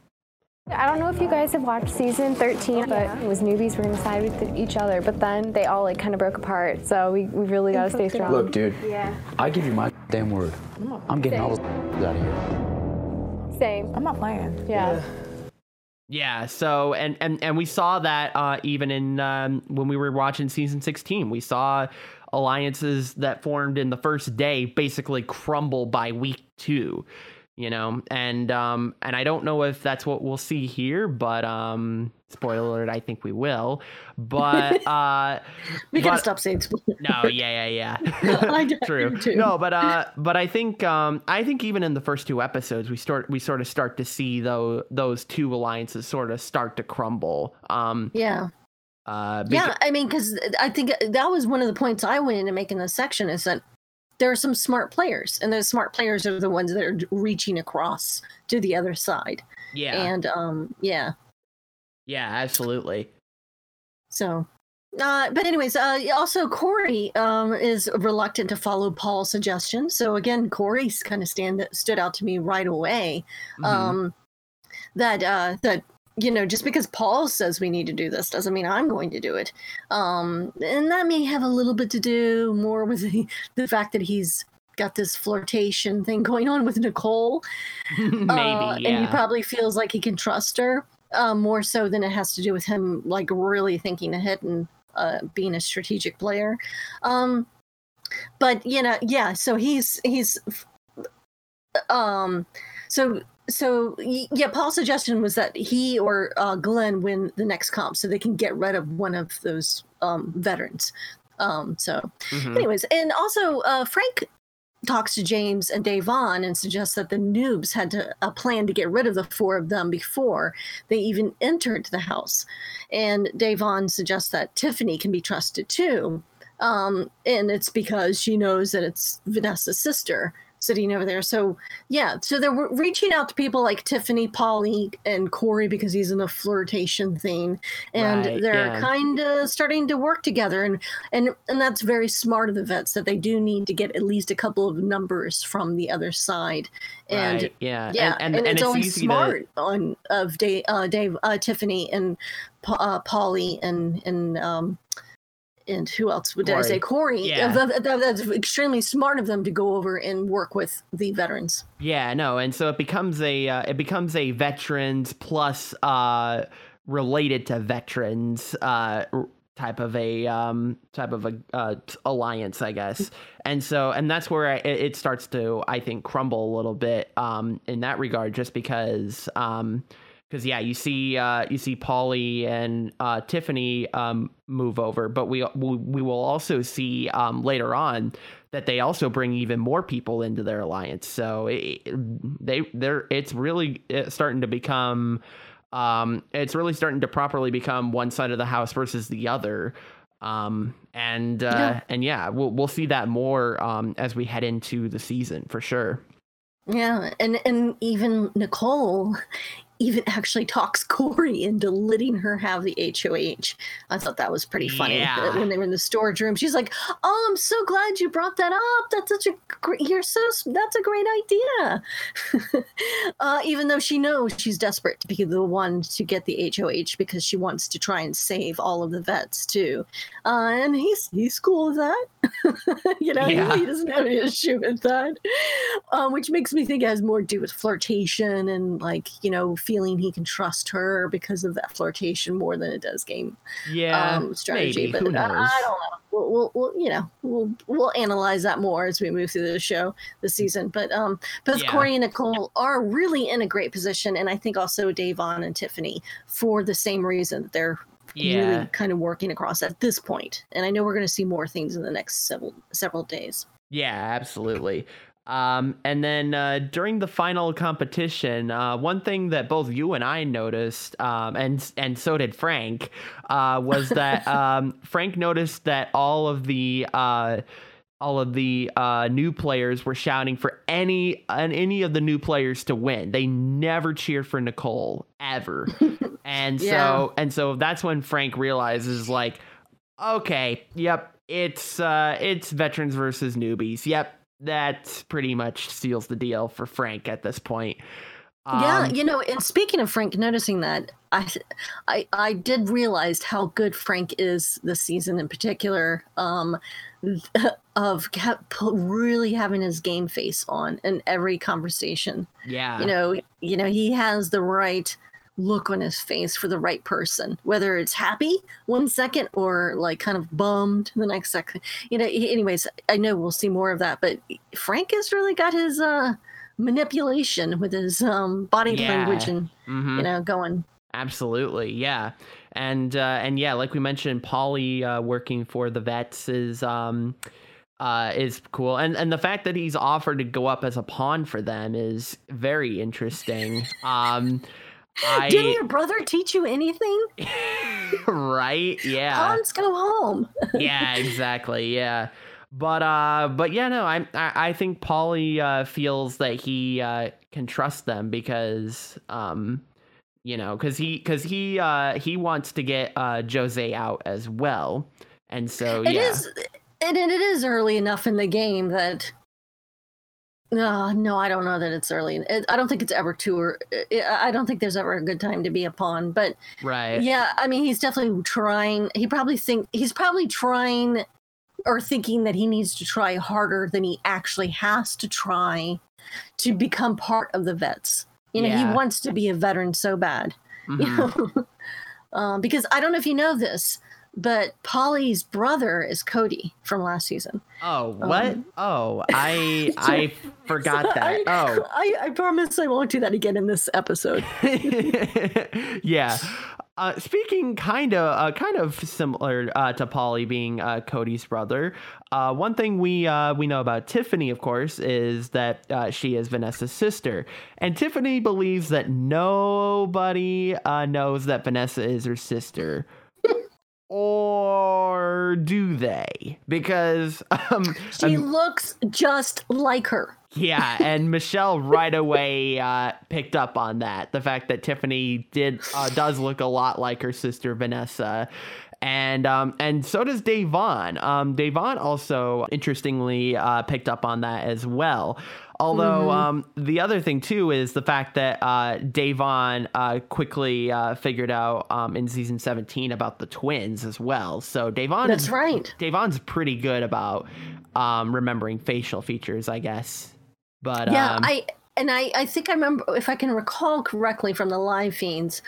I don't know if you guys have watched season 13, but it was newbies were gonna side with each other, but then they all like kind of broke apart. So we, we really gotta stay strong. Look, dude. Yeah. I give you my damn word. I'm getting all this out of here. Same. I'm not playing. Yeah. Yeah, so and and and we saw that uh, even in um, when we were watching season 16, we saw alliances that formed in the first day basically crumble by week 2, you know. And um and I don't know if that's what we'll see here, but um spoiler alert, I think we will. But uh We gotta stop saying spoiler. no, yeah, yeah, I yeah. do True. too. No, but uh, but I think um, I think even in the first two episodes, we start we sort of start to see those those two alliances sort of start to crumble. Um, Yeah. uh, Yeah. I mean, because I think that was one of the points I went into making this section is that there are some smart players, and those smart players are the ones that are reaching across to the other side. yeah, And um, yeah. yeah, absolutely. So, uh, but anyways, uh, also Corey um, is reluctant to follow Paul's suggestion. So again, Corey's kind of stand stood out to me right away. Mhm. Um, that uh, that you know, just because Paul says we need to do this doesn't mean I'm going to do it. Um, and that may have a little bit to do more with the, the fact that he's got this flirtation thing going on with Nicole. Maybe, Uh, yeah. And he probably feels like he can trust her uh, more so than it has to do with him like really thinking ahead and uh, being a strategic player. Um, but you know, yeah. So he's he's um, so so yeah. Paul's suggestion was that he or uh, Glenn win the next comp so they can get rid of one of those um, veterans. Um, so, Mhm. anyways, and also uh, Frank talks to James and Da'Vonne and suggests that the noobs had to, a plan to get rid of the four of them before they even entered the house. And Da'Vonne suggests that Tiffany can be trusted too. Um, and it's because she knows that it's Vanessa's sister sitting over there. So, yeah, so they're reaching out to people like Tiffany, Paulie, and Corey because he's in a flirtation thing. And Right, they're yeah. kind of starting to work together. And, and, and that's very smart of the vets that they do need to get at least a couple of numbers from the other side. And Right, yeah, yeah, and- and- and, and it's, it's only easy to- smart on of Dave, uh, Dave, uh, Tiffany, and uh, Paulie, and and um, and who else would I say? Corey. Yeah. That- that- that's extremely smart of them to go over and work with the veterans. Yeah, no, and so it becomes a uh, it becomes a veterans plus uh related to veterans uh type of a um type of a uh alliance i guess and so and that's where I, it it starts to i think crumble a little bit um in that regard just because um because yeah you see uh you see paulie and uh tiffany um move over but we we, we will also see um later on that they also bring even more people into their alliance. So it, they they're it's really uh, starting to become um it's really starting to properly become one side of the house versus the other. Um and uh Yeah. and yeah we'll we'll see that more um as we head into the season for sure. Yeah, and and even Nicole even actually talks Corey into letting her have the HOH. I thought that was pretty funny. Yeah. When they were in the storage room, she's like, "Oh, I'm so glad you brought that up. That's such a great. You're so. That's a great idea." uh, even though she knows she's desperate to be the one to get the HOH because she wants to try and save all of the vets too, uh, and he's he's cool with that. you know, he- Yeah. he doesn't have any issue with that, um, which makes me think it has more to do with flirtation and like you know feeling he can trust her because of that flirtation more than it does game yeah um, strategy. maybe. But who I, knows I don't know. We'll, we'll, we'll, you know, we'll we'll analyze that more as we move through the show this season. But um, both Yeah. Corey and Nicole are really in a great position, and I think also Da'Vonne and Tiffany for the same reason that they're Yeah. really kind of working across at this point. And I know we're going to see more things in the next several several days. Yeah, absolutely. Um, and then uh, during the final competition, uh, one thing that both you and I noticed, um, and and so did Frank, uh, was that um, Frank noticed that all of the uh, all of the uh, new players were shouting for any any of the new players to win. They never cheered for Nicole ever, and Yeah. so and so that's when Frank realizes like, okay, yep, it's uh, it's veterans versus newbies. Yep, that pretty much seals the deal for Frank at this point. yeah, Um, you know, and speaking of Frank, noticing that I, I, I did realize how good Frank is this season in particular. Um, of kept really having his game face on in every conversation. yeah, You know, you know, he has the right look on his face for the right person, whether it's happy one second or like kind of bummed the next second. You know, anyways, I know we'll see more of that, but Frank has really got his uh manipulation with his um body Yeah. language and Mhm. you know going Absolutely, yeah, and uh, and yeah, like we mentioned, Paulie uh, working for the vets is um uh is cool, and and the fact that he's offered to go up as a pawn for them is very interesting. Um, I Didn't your brother teach you anything? right, yeah, Pawns go home. yeah, exactly, yeah. But uh, but yeah, no, I I, I think Paulie uh, feels that he uh, can trust them because um, you know, because he because he uh he wants to get uh Jozea out as well, and so It yeah, is, and it is early enough in the game that. No, no, I don't know that it's early. It, I don't think it's ever too. I I don't think there's ever a good time to be a pawn. But right, yeah, I mean, he's definitely trying. He probably think he's probably trying or thinking that he needs to try harder than he actually has to try to become part of the vets. You know, Yeah. he wants to be a veteran so bad. You Mhm. know? um, because I don't know if you know this, but Paulie's brother is Cody from last season. Oh, what? Um, oh, I I forgot that. I, Oh, I, I promise I won't do that again in this episode. yeah. Uh, speaking kind of uh, kind of similar uh, to Paulie being uh, Cody's brother, uh, one thing we uh, we know about Tiffany, of course, is that uh, she is Vanessa's sister, and Tiffany believes that nobody uh, knows that Vanessa is her sister. Or do they? Because um, She um, looks just like her. yeah, and Michelle right away uh, picked up on that. The fact that Tiffany did uh, does look a lot like her sister Vanessa, and um, and so does Da'Vonne. Um, Da'Vonne also interestingly uh, picked up on that as well. Although Mhm. um, the other thing too is the fact that uh, Da'Vonne uh, quickly uh, figured out um, in season 17 about the twins as well. So Da'Vonne, That's is, right. Da'Vonne's pretty good about um, remembering facial features, I guess. But yeah, um, I and I I think I remember if I can recall correctly from the live feeds,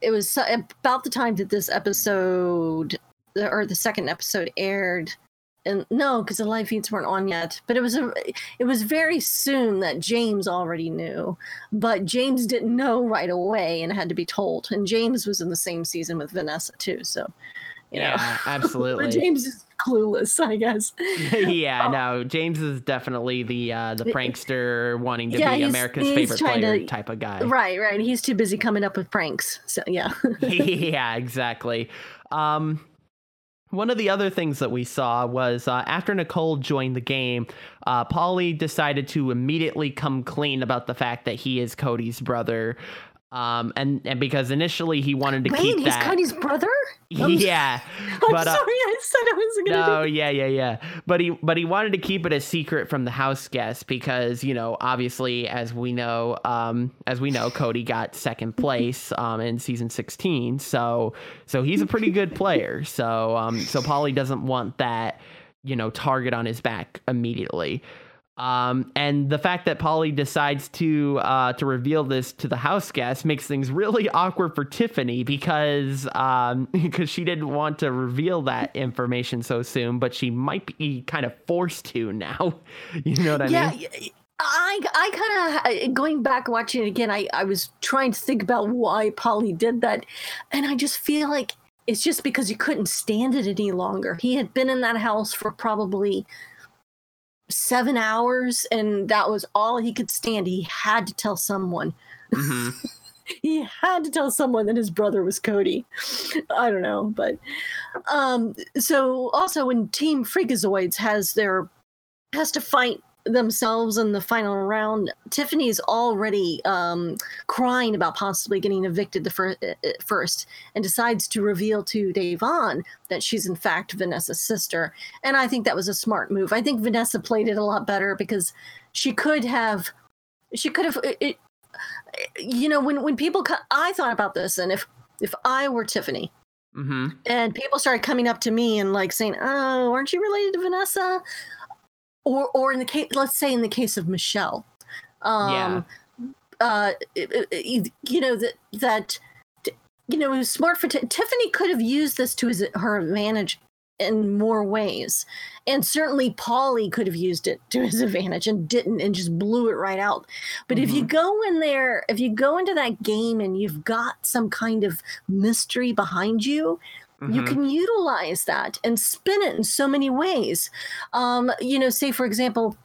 it was about the time that this episode or the second episode aired. And no, because the live feeds weren't on yet. But it was a, it was very soon that James already knew, but James didn't know right away and had to be told. And James was in the same season with Vanessa too, so you yeah, know, absolutely. James is clueless, I guess. yeah, no, James is definitely the uh, the prankster wanting to Yeah, be he's- America's he's favorite player to- type of guy. Right, right. He's too busy coming up with pranks. So yeah. yeah, exactly. Um, one of the other things that we saw was uh, after Nicole joined the game, uh, Paulie decided to immediately come clean about the fact that he is Cody's brother. Um, and, and because initially he wanted to Wait, keep he's that. Cody's brother? I'm- yeah, I'm but uh, sorry, I said I wasn't gonna no, do yeah, yeah, yeah. But he but he wanted to keep it a secret from the house guests because you know obviously as we know um as we know Cody got second place um in season sixteen so so he's a pretty good player so um so Paulie doesn't want that you know target on his back immediately. Um, and the fact that Paulie decides to uh, to reveal this to the house guests makes things really awkward for Tiffany because um, because she didn't want to reveal that information so soon, but she might be kind of forced to now. You know what I mean? yeah, mean? y- I I kind of going back watching it again. I I was trying to think about why Paulie did that, and I just feel like it's just because he couldn't stand it any longer. He had been in that house for probably seven hours, and that was all he could stand. He had to tell someone. Mm-hmm. he had to tell someone that his brother was Cody. I don't know, but um so also when Team Freakazoids has their has to fight themselves in the final round, Tiffany's already um crying about possibly getting evicted the fir- uh, uh, first and decides to reveal to Da'Vonne that she's in fact Vanessa's sister. And I think that was a smart move. I think Vanessa played it a lot better because she could have she could have it, it, you know when when people co- i thought about this and if if i were tiffany Mm-hmm. and people started coming up to me and like saying oh aren't you related to vanessa or or in the case let's say in the case of michelle um uh it- it- it- you know that that you know it was smart for Ti- tiffany could have used this to his, her advantage in more ways. And certainly Paulie could have used it to his advantage and didn't and just blew it right out. But if you go in there if you go into that game and you've got some kind of mystery behind you you Mhm. can utilize that and spin it in so many ways um you know say for example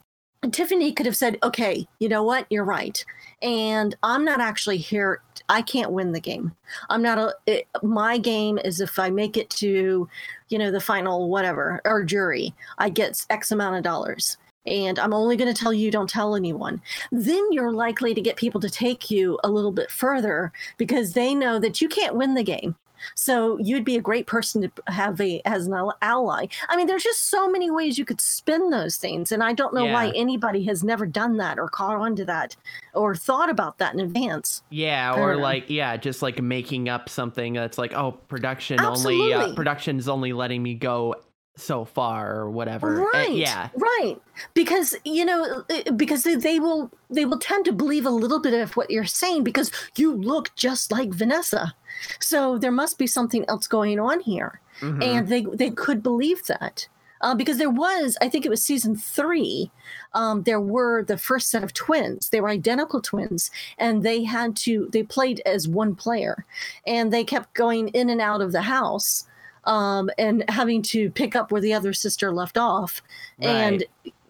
Tiffany could have said, okay, you know what? You're right. And I'm not actually here. I can't win the game. I'm not a, it, my game is if I make it to, you know, the final whatever or jury, I get X amount of dollars. And I'm only going to tell you, don't tell anyone. Then you're likely to get people to take you a little bit further because they know that you can't win the game. So you'd be a great person to have a as an ally. I mean, there's just so many ways you could spin those things, and I don't know why anybody has never done that or caught on to that or thought about that in advance. Yeah, or know. like yeah, just like making up something that's like, oh, production only uh, Absolutely. production's only letting me go so far or whatever. Uh, Right. yeah. Right. Because you know, uh, because they, they will they will tend to believe a little bit of what you're saying because you look just like Vanessa. So there must be something else going on here, Mhm. and they they could believe that. Uh, because there was, I think it was season three, um, there were the first set of twins. They were identical twins, and they had to, they played as one player, and they kept going in and out of the house um, and having to pick up where the other sister left off. And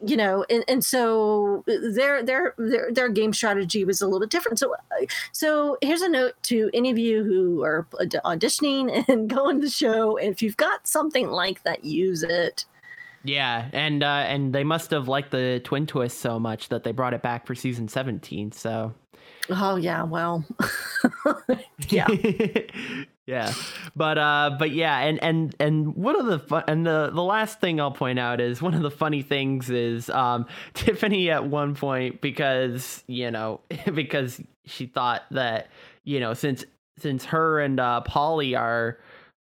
you know, and, and so their their their their game strategy was a little bit different. So uh, so here's a note to any of you who are auditioning and going to the show. If you've got something like that, use it. Yeah, and uh, and they must have liked the twin twist so much that they brought it back for season seventeen. So Oh yeah, well, yeah. yeah. But uh but yeah and and and one of the fun and the the last thing i'll point out is one of the funny things is um tiffany at one point because you know because she thought that you know since since her and uh paulie are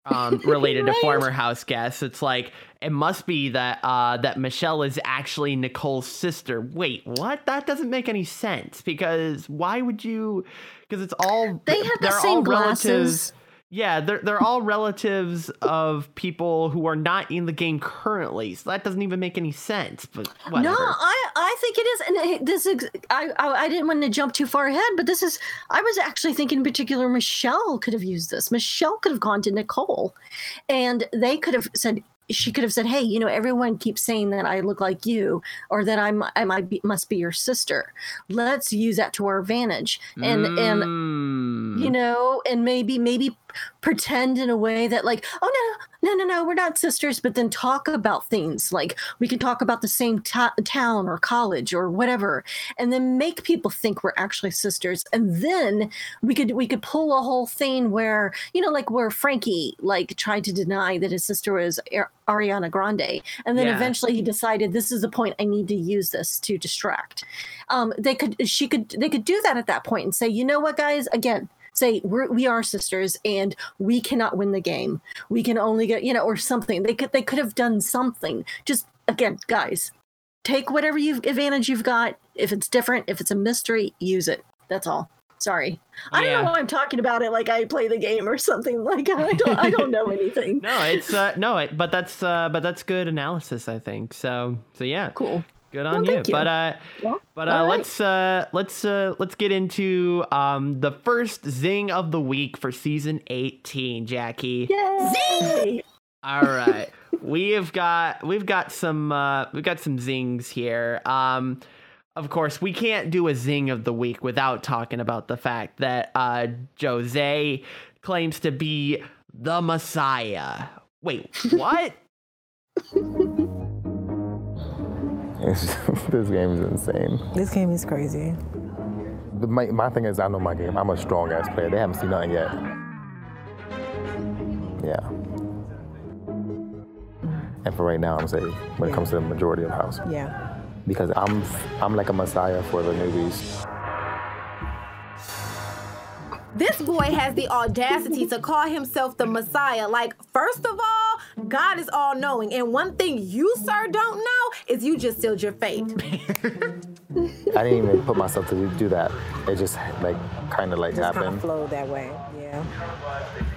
um related to former house guests it's like it must be that uh that michelle is actually nicole's sister. Wait what? That doesn't make any sense because why would you because it's all They have the same glasses. relatives yeah, they're they're all relatives of people who are not in the game currently. So that doesn't even make any sense. But whatever. No, I I think it is, and it- this is I, I I didn't want to jump too far ahead, but this is I was actually thinking in particular Michelle could have used this. Michelle could have gone to Nicole, and they could have said she could have said, "Hey, you know, everyone keeps saying that I look like you, or that I'm I might be, must be your sister. Let's use that to our advantage." And and Mm. you know, and maybe maybe pretend in a way that like, oh no, no, no, no, we're not sisters, but then talk about things like we can talk about the same town or college or whatever, and then make people think we're actually sisters, and then we could we could pull a whole thing where you know, like where Frankie like tried to deny that his sister was Ar- Ariana Grande, and then Yeah. eventually he decided this is the point I need to use this to distract. Um, they could she could they could do that at that point and say, you know what, guys, again say we're, we are sisters and we cannot win the game. We can only get you know or something. They could they could have done something. Just again guys take whatever you advantage you've got. If it's different if it's a mystery use it. That's all. Sorry. I don't know why i'm talking about it like i play the game or something like i don't i don't know anything. No, it's uh, no, it, but that's uh, but that's good analysis, I think. So so yeah, cool. Good on Well, you. you. But uh, Well, but uh, all right. let's uh, let's uh, let's get into um the first zing of the week for season eighteen, Jackie. Yay! All right. we have got we've got some uh we've got some zings here. Um of course, we can't do a zing of the week without talking about the fact that uh Jozea claims to be the Messiah. Wait, what? It's, this game is insane. This game is crazy. The, my, my thing is, I know my game. I'm a strong ass player. They haven't seen nothing yet. Yeah. And for right now, I'm saying when it comes to the majority of the house, Yeah. because I'm I'm like a messiah for the newbies. This boy has the audacity to call himself the Messiah. Like, first of all, God is all knowing. And one thing you, sir, don't know is you just sealed your fate. I didn't even put myself to do that. It just like kind of like Just kind of happened. flowed that way. Yeah.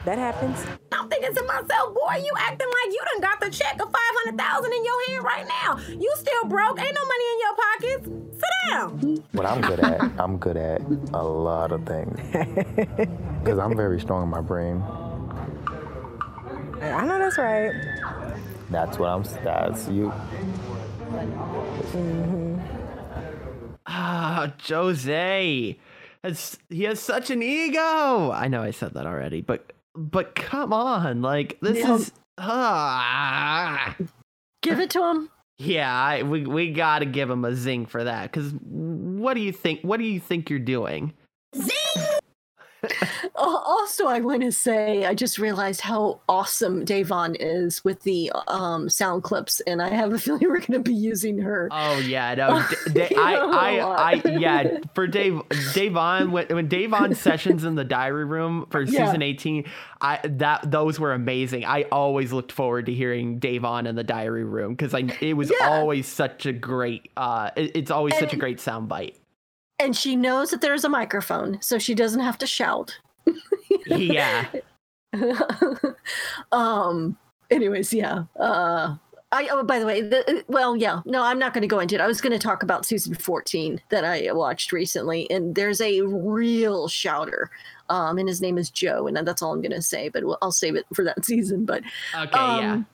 That happens. I'm thinking to myself, boy, you acting like you done got the check of 500000 in your hand right now. You still broke. Ain't no money in your pockets. Sit down. What I'm good at, I'm good at a lot of things. Because I'm very strong in my brain. I know that's right. That's what I'm. That's you. Ah, Jozea. Has he has such an ego. I know I said that already, but but come on, like this Yeah. is ah. give it to him Yeah, I, we we got to give him a zing for that cuz what do you think what do you think you're doing? Al- Also, I want to say I just realized how awesome Da'Vonne is with the um, sound clips, and I have a feeling we're going to be using her. Oh yeah, no, D- D- You I, I. I, yeah. For Dave, Da'Vonne, when when Da'Vonne sessions in the diary room for Yeah. season eighteen, I that those were amazing. I always looked forward to hearing Da'Vonne in the diary room because I it was Yeah. always such a great. Uh, it- it's always such a And- great soundbite. And she knows that there's a microphone, so she doesn't have to shout. Yeah. um. Anyways, yeah. Uh. I, oh, by the way, the, well, yeah, no, I'm not going to go into it. I was going to talk about season 14 that I watched recently, and there's a real shouter, um, and his name is Joe, and that's all I'm going to say. But we'll, I'll save it for that season. But Okay, yeah. um,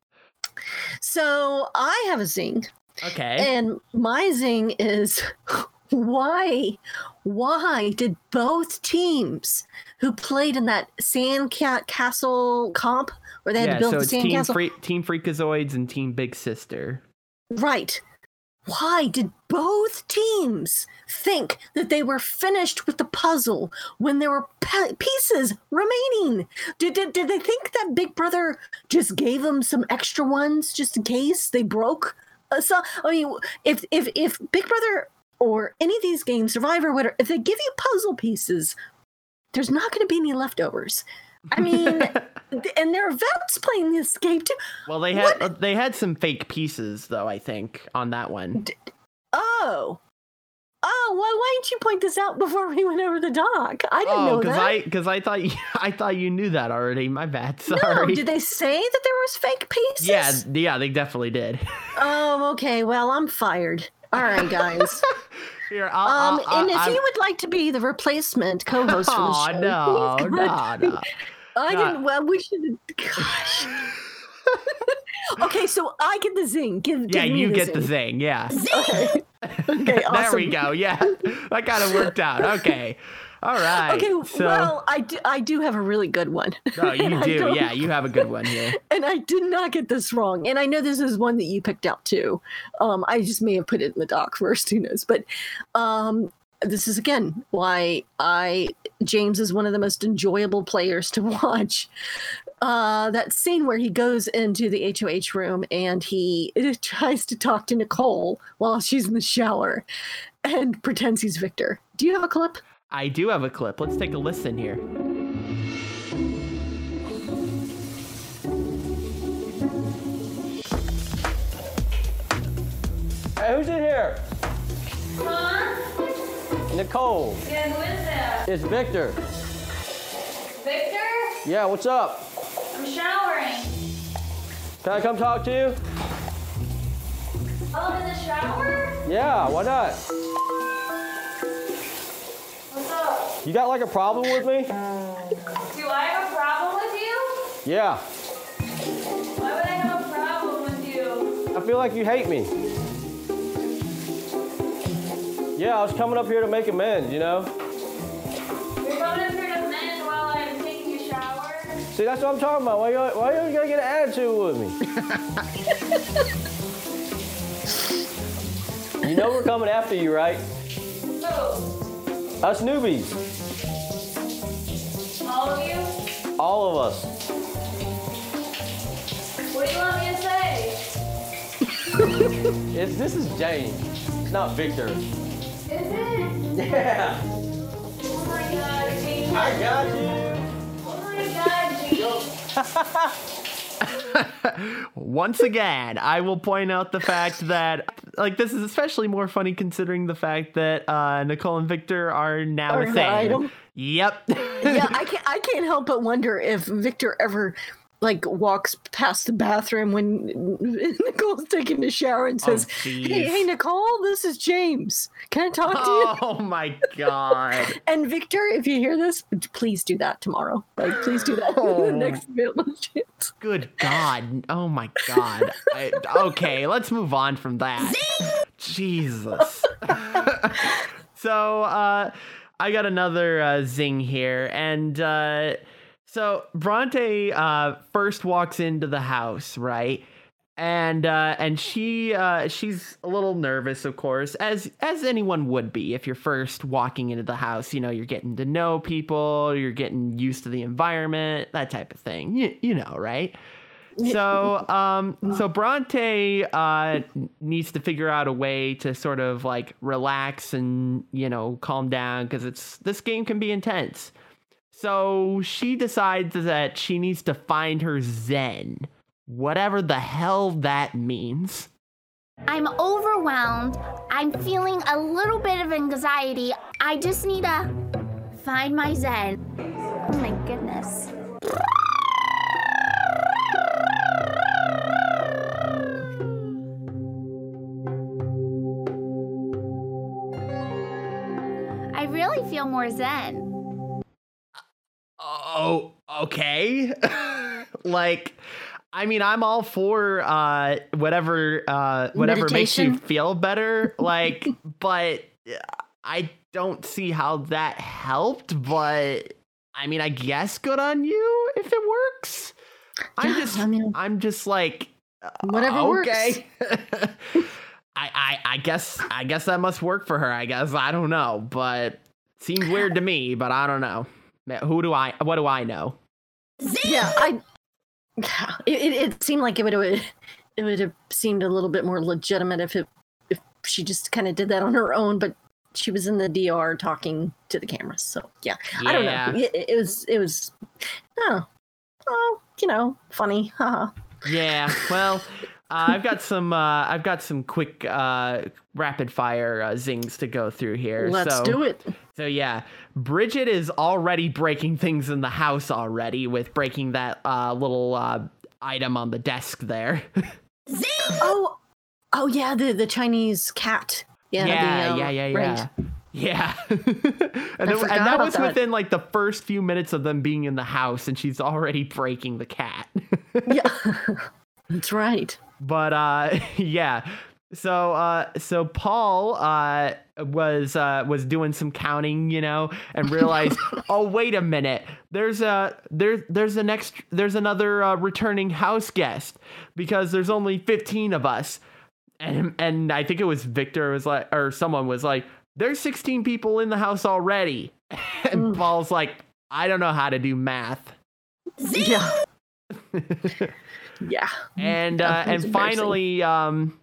So I have a zing, Okay. and my zing is why why did both teams who played in that sandcat castle comp where they had yeah, to build so the it's Team sandcastle Free- Team Freakazoids and Team Big Sister. right why did both teams think that they were finished with the puzzle when there were pe- pieces remaining? Did, did, did they think that Big Brother just gave them some extra ones just in case they broke? Uh, so, I mean, if, if, if Big Brother or any of these games, Survivor, whatever, if they give you puzzle pieces, there's not going to be any leftovers. I mean, th- and there are vets playing this game too. Well, they had uh, they had some fake pieces though. I think on that one. Oh. Oh, why, why didn't you point this out before we went over the dock? I didn't oh, know because that. I because I thought you, I thought you knew that already. My bad. Sorry. no, Sorry. did they say that there was fake pieces? yeah, yeah, they definitely did. Oh, okay. Well, I'm fired. All right, guys. Here, I'll, um, I'll, and if I'll, you would like to be the replacement co-host for the show, no, please go no, no. I No. didn't. Well, we should. Gosh. okay, so I get the zing. Give, yeah, give you the get zing. the thing. Yeah. Okay. Okay. there we go. Yeah, that kind of worked out. Okay. All right. Okay, So, well, I do, I do have a really good one. no, you do. Yeah, you have a good one here. And I did not get this wrong. And I know this is one that you picked out too. Um, I just may have put it in the doc first, who knows? But um, this is again why I James is one of the most enjoyable players to watch. Uh, that scene where he goes into the HOH room and he tries to talk to Nicole while she's in the shower and pretends he's Victor. Do you have a clip? I do have a clip. Let's take a listen here. Hey, who's in here? Huh? Nicole. Yeah, who is that? It's Victor. Victor? Yeah, what's up? I'm showering. Can I come talk to you? Oh, in the shower? Yeah, why not? You got like a problem with me? Do I have a problem with you? Yeah. Why would I have a problem with you? I feel like you hate me. Yeah, I was coming up here to make amends, you know? You're coming up here to mend while I'm taking a shower? See, that's what I'm talking about. Why you, why you gonna get an attitude with me? you know we're coming after you, right? Who? Us newbies. All of you? All of us. What do you want me to say? It's, this is James. It's not Victor. Is it? Yeah. Oh my god, James. I got you. Oh my god, James. Once again, I will point out the fact that like this is especially more funny considering the fact that uh, Nicole and Victor are now Are a the thing. Yep. yeah, I can't. I can't help but wonder if Victor ever like walks past the bathroom when Nicole's taking a shower and says, jeez. "Hey, hey, Nicole, this is James. Can I talk to you?" Oh my god. And Victor, if you hear this, please do that tomorrow. Like, please do that Oh. the next chance. Good God. Oh my God. I, okay, let's move on from that. Jesus. so, uh, I got another uh, zing here. And uh, so Bronte uh, first walks into the house, right? And uh, and she uh, she's a little nervous, of course, as as anyone would be if you're first walking into the house. You know, you're getting to know people, you're getting used to the environment, that type of thing. You, you know, right? So, um, so Bronte uh, needs to figure out a way to sort of like relax and you know calm down because it's this game can be intense. So she decides that she needs to find her zen, whatever the hell that means. I'm overwhelmed. I'm feeling a little bit of anxiety. I just need to find my zen. Oh my goodness. I really feel more zen. Oh, okay. like, I mean, I'm all for uh, whatever uh, whatever makes you feel better. Like, but I don't see how that helped. But I mean, I guess good on you if it works. I'm Yeah, just, I mean- I'm just like, uh, Whatever works. okay. I, I I guess I guess that must work for her. I guess I don't know, but seems weird to me. But I don't know. Who do I? What do I know? Yeah, I. It, it, it seemed like it would have it would have seemed a little bit more legitimate if it if she just kind of did that on her own, but she was in the DR talking to the cameras. So yeah, I don't know. It, it was it was oh oh you know funny. Haha. Yeah. Well, uh, I've got some. Uh, I've got some quick uh, rapid fire uh, zings to go through here. Let's so, do it. So yeah, Bridgette is already breaking things in the house already with breaking that uh, little uh, item on the desk there. Oh oh yeah, the the Chinese cat. Yeah yeah, the, um, yeah, yeah, right. yeah. Yeah. and, and that was that. within like the first few minutes of them being in the house, and she's already breaking the cat. Yeah. That's right. But uh yeah. So uh so Paul uh was uh was doing some counting, you know, and realized, "Oh, wait a minute. There's a there there's an next there's another uh, returning house guest because there's only 15 of us." And and I think it was Victor was like or someone was like, "There's 16 people in the house already." And Paul's like, "I don't know how to do math." Yeah. yeah. and uh, and finally um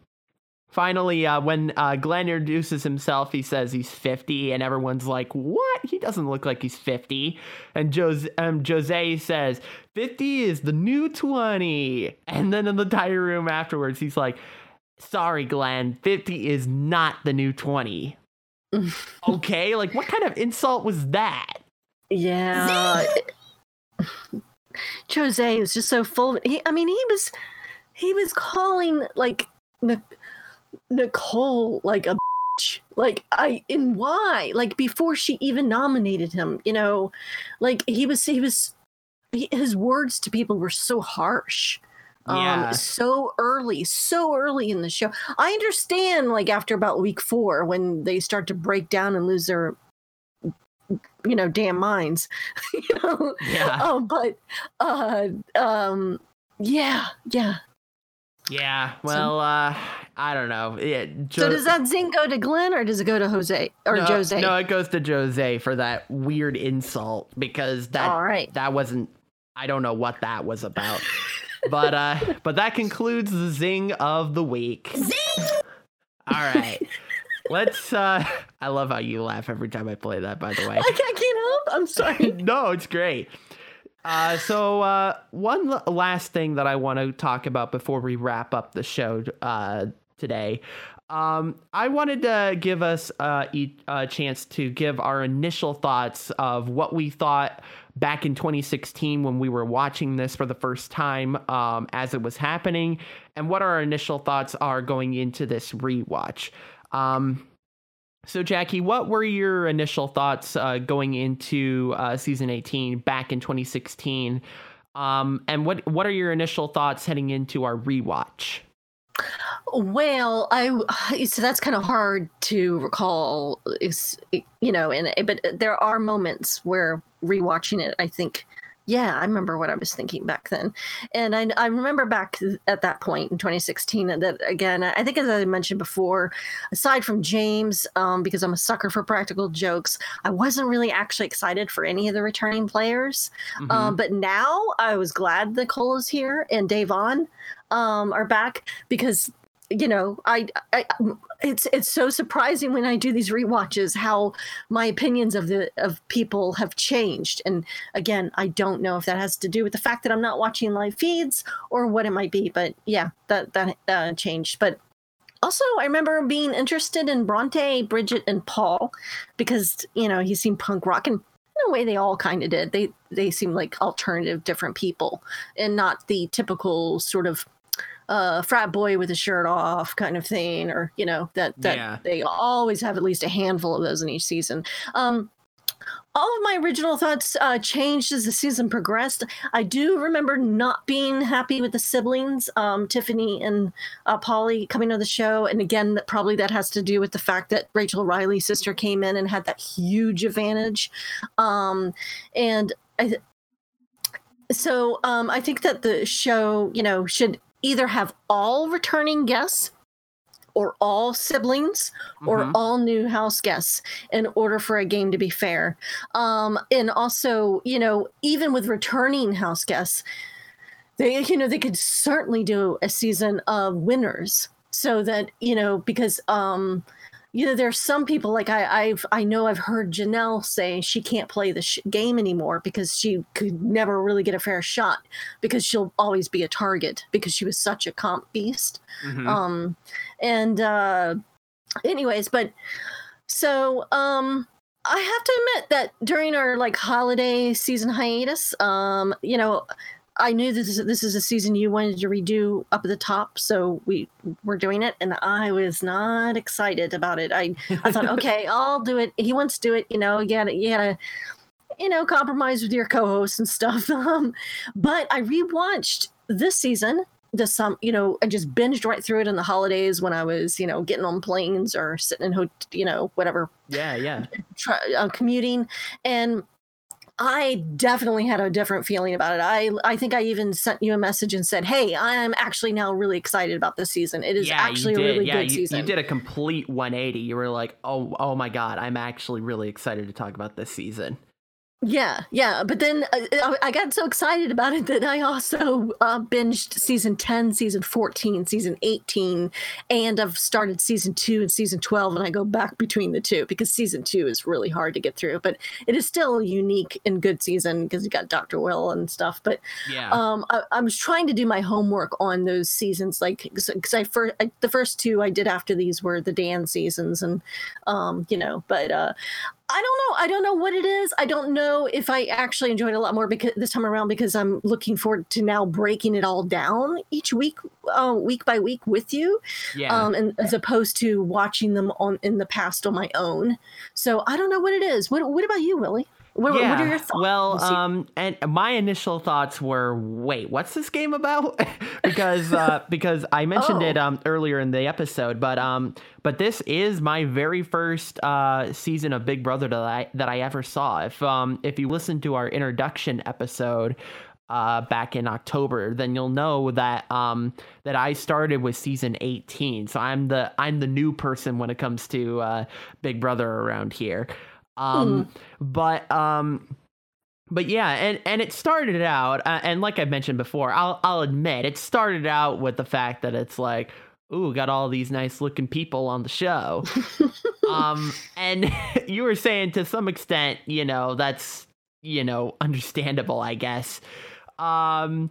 finally uh when uh glenn introduces himself he says he's 50 and everyone's like what he doesn't look like he's 50 and Jozea um Jozea says 50 is the new 20 and then in the diary room afterwards he's like sorry glenn 50 is not the new 20 okay like what kind of insult was that Yeah. Jozea was just so full. Of, he, I mean, he was he was calling like Nicole like a bitch. like I and why like before she even nominated him. You know, like he was he was he, his words to people were so harsh. Yeah. Um, so early, so early in the show. I understand, like after about week four, when they start to break down and lose their you know damn minds you know Yeah. um, but uh um yeah yeah yeah well uh i don't know yeah, so does that zing go to glenn or does it go to Jozea or no, Jozea No, it goes to Jozea for that weird insult because that All right. that wasn't I don't know what that was about. but uh but that concludes the zing of the week. Zing! All right. Let's uh I love how you laugh every time I play that by the way. I can't help i'm sorry no, it's great. Uh, so uh, one l- last thing that I want to talk about before we wrap up the show uh, today. Um, I wanted to give us uh, a chance to give our initial thoughts of what we thought back in 2016 when we were watching this for the first time um, as it was happening, and what our initial thoughts are going into this rewatch. Um, so, Jackie, what were your initial thoughts uh, going into uh, season 18 back in 2016? Um, and what what are your initial thoughts heading into our rewatch? Well, I so that's kind of hard to recall. You know, and but there are moments where rewatching it, I think, yeah, I remember what I was thinking back then, and I I remember back at that point in 2016 that again, I think as I mentioned before, aside from James, um, because I'm a sucker for practical jokes, I wasn't really actually excited for any of the returning players. Mhm. Um, but now I was glad Nicole is here and Da'Vonne um, are back because you know I, I it's it's so surprising when I do these rewatches how my opinions of the of people have changed and again I don't know if that has to do with the fact that I'm not watching live feeds or what it might be but yeah that that uh, changed but also, I remember being interested in Bronte, Bridgette, and Paul because you know he seemed punk rock, and in a way they all kind of did. They they seemed like alternative, different people, and not the typical sort of uh, frat boy with a shirt off kind of thing, or you know that that Yeah. they always have at least a handful of those in each season. Um, all of my original thoughts uh, changed as the season progressed. I do remember not being happy with the siblings, um, Tiffany and uh, Paulie, coming to the show. And again, that- probably that has to do with the fact that Rachel Reilly's sister came in and had that huge advantage. Um, and I, so um, I think that the show, you know, should either have all returning guests or all siblings or Mhm. all new house guests in order for a game to be fair. Um, and also, you know, even with returning house guests, they you know they could certainly do a season of winners so that you know because um you know there's some people like I I've I know I've heard Janelle say she can't play the sh- game anymore because she could never really get a fair shot because she'll always be a target because she was such a comp beast Mhm. um and uh anyways but so um I have to admit that during our like holiday season hiatus, um, you know, I knew this is this is a season you wanted to redo up at the top, so we were doing it, and I was not excited about it. I I thought, okay, I'll do it. He wants to do it, you know. You gotta you gotta you know compromise with your co-hosts and stuff. Um, but I rewatched this season. The some you know I just binged right through it in the holidays when I was you know getting on planes or sitting in you know whatever Yeah, yeah. try, uh, commuting and i definitely had a different feeling about it i i think i even sent you a message and said hey i'm actually now really excited about this season it is yeah, actually a really yeah, good you, season you did a complete 180. You were like, "Oh, oh my god, I'm actually really excited to talk about this season." Yeah, yeah. But then uh, I, I got so excited about it that I also uh, binged season 10, season 14, season 18, and I've started season 2 and season 12, and I go back between the two because season 2 is really hard to get through. But it is still a unique and good season because you got Dr. Will and stuff. But Yeah. um, I, I was trying to do my homework on those seasons, like because I first I, the first two I did after these were the Dan seasons, and um, you know, but uh, I don't know. I don't know what it is. I don't know if I actually enjoyed it a lot more because this time around because I'm looking forward to now breaking it all down each week, uh, week by week with you. Yeah. Um, and as opposed to watching them on in the past on my own. So I don't know what it is. What What about you, Willie? What, what are your thoughts? Well, um, and my initial thoughts were, wait, what's this game about? because uh, because I mentioned it Oh. um earlier in the episode, but um, but this is my very first uh season of Big Brother that I that I ever saw. If um if you listen to our introduction episode. Uh, back in October, then you'll know that um, that I started with season 18. So I'm the I'm the new person when it comes to uh, Big Brother around here. Um, but um, but yeah, and and it started out, uh, and like I mentioned before, I'll I'll admit it started out with the fact that it's like, ooh, got all these nice looking people on the show, um, and you were saying to some extent, you know, that's you know understandable, I guess, um,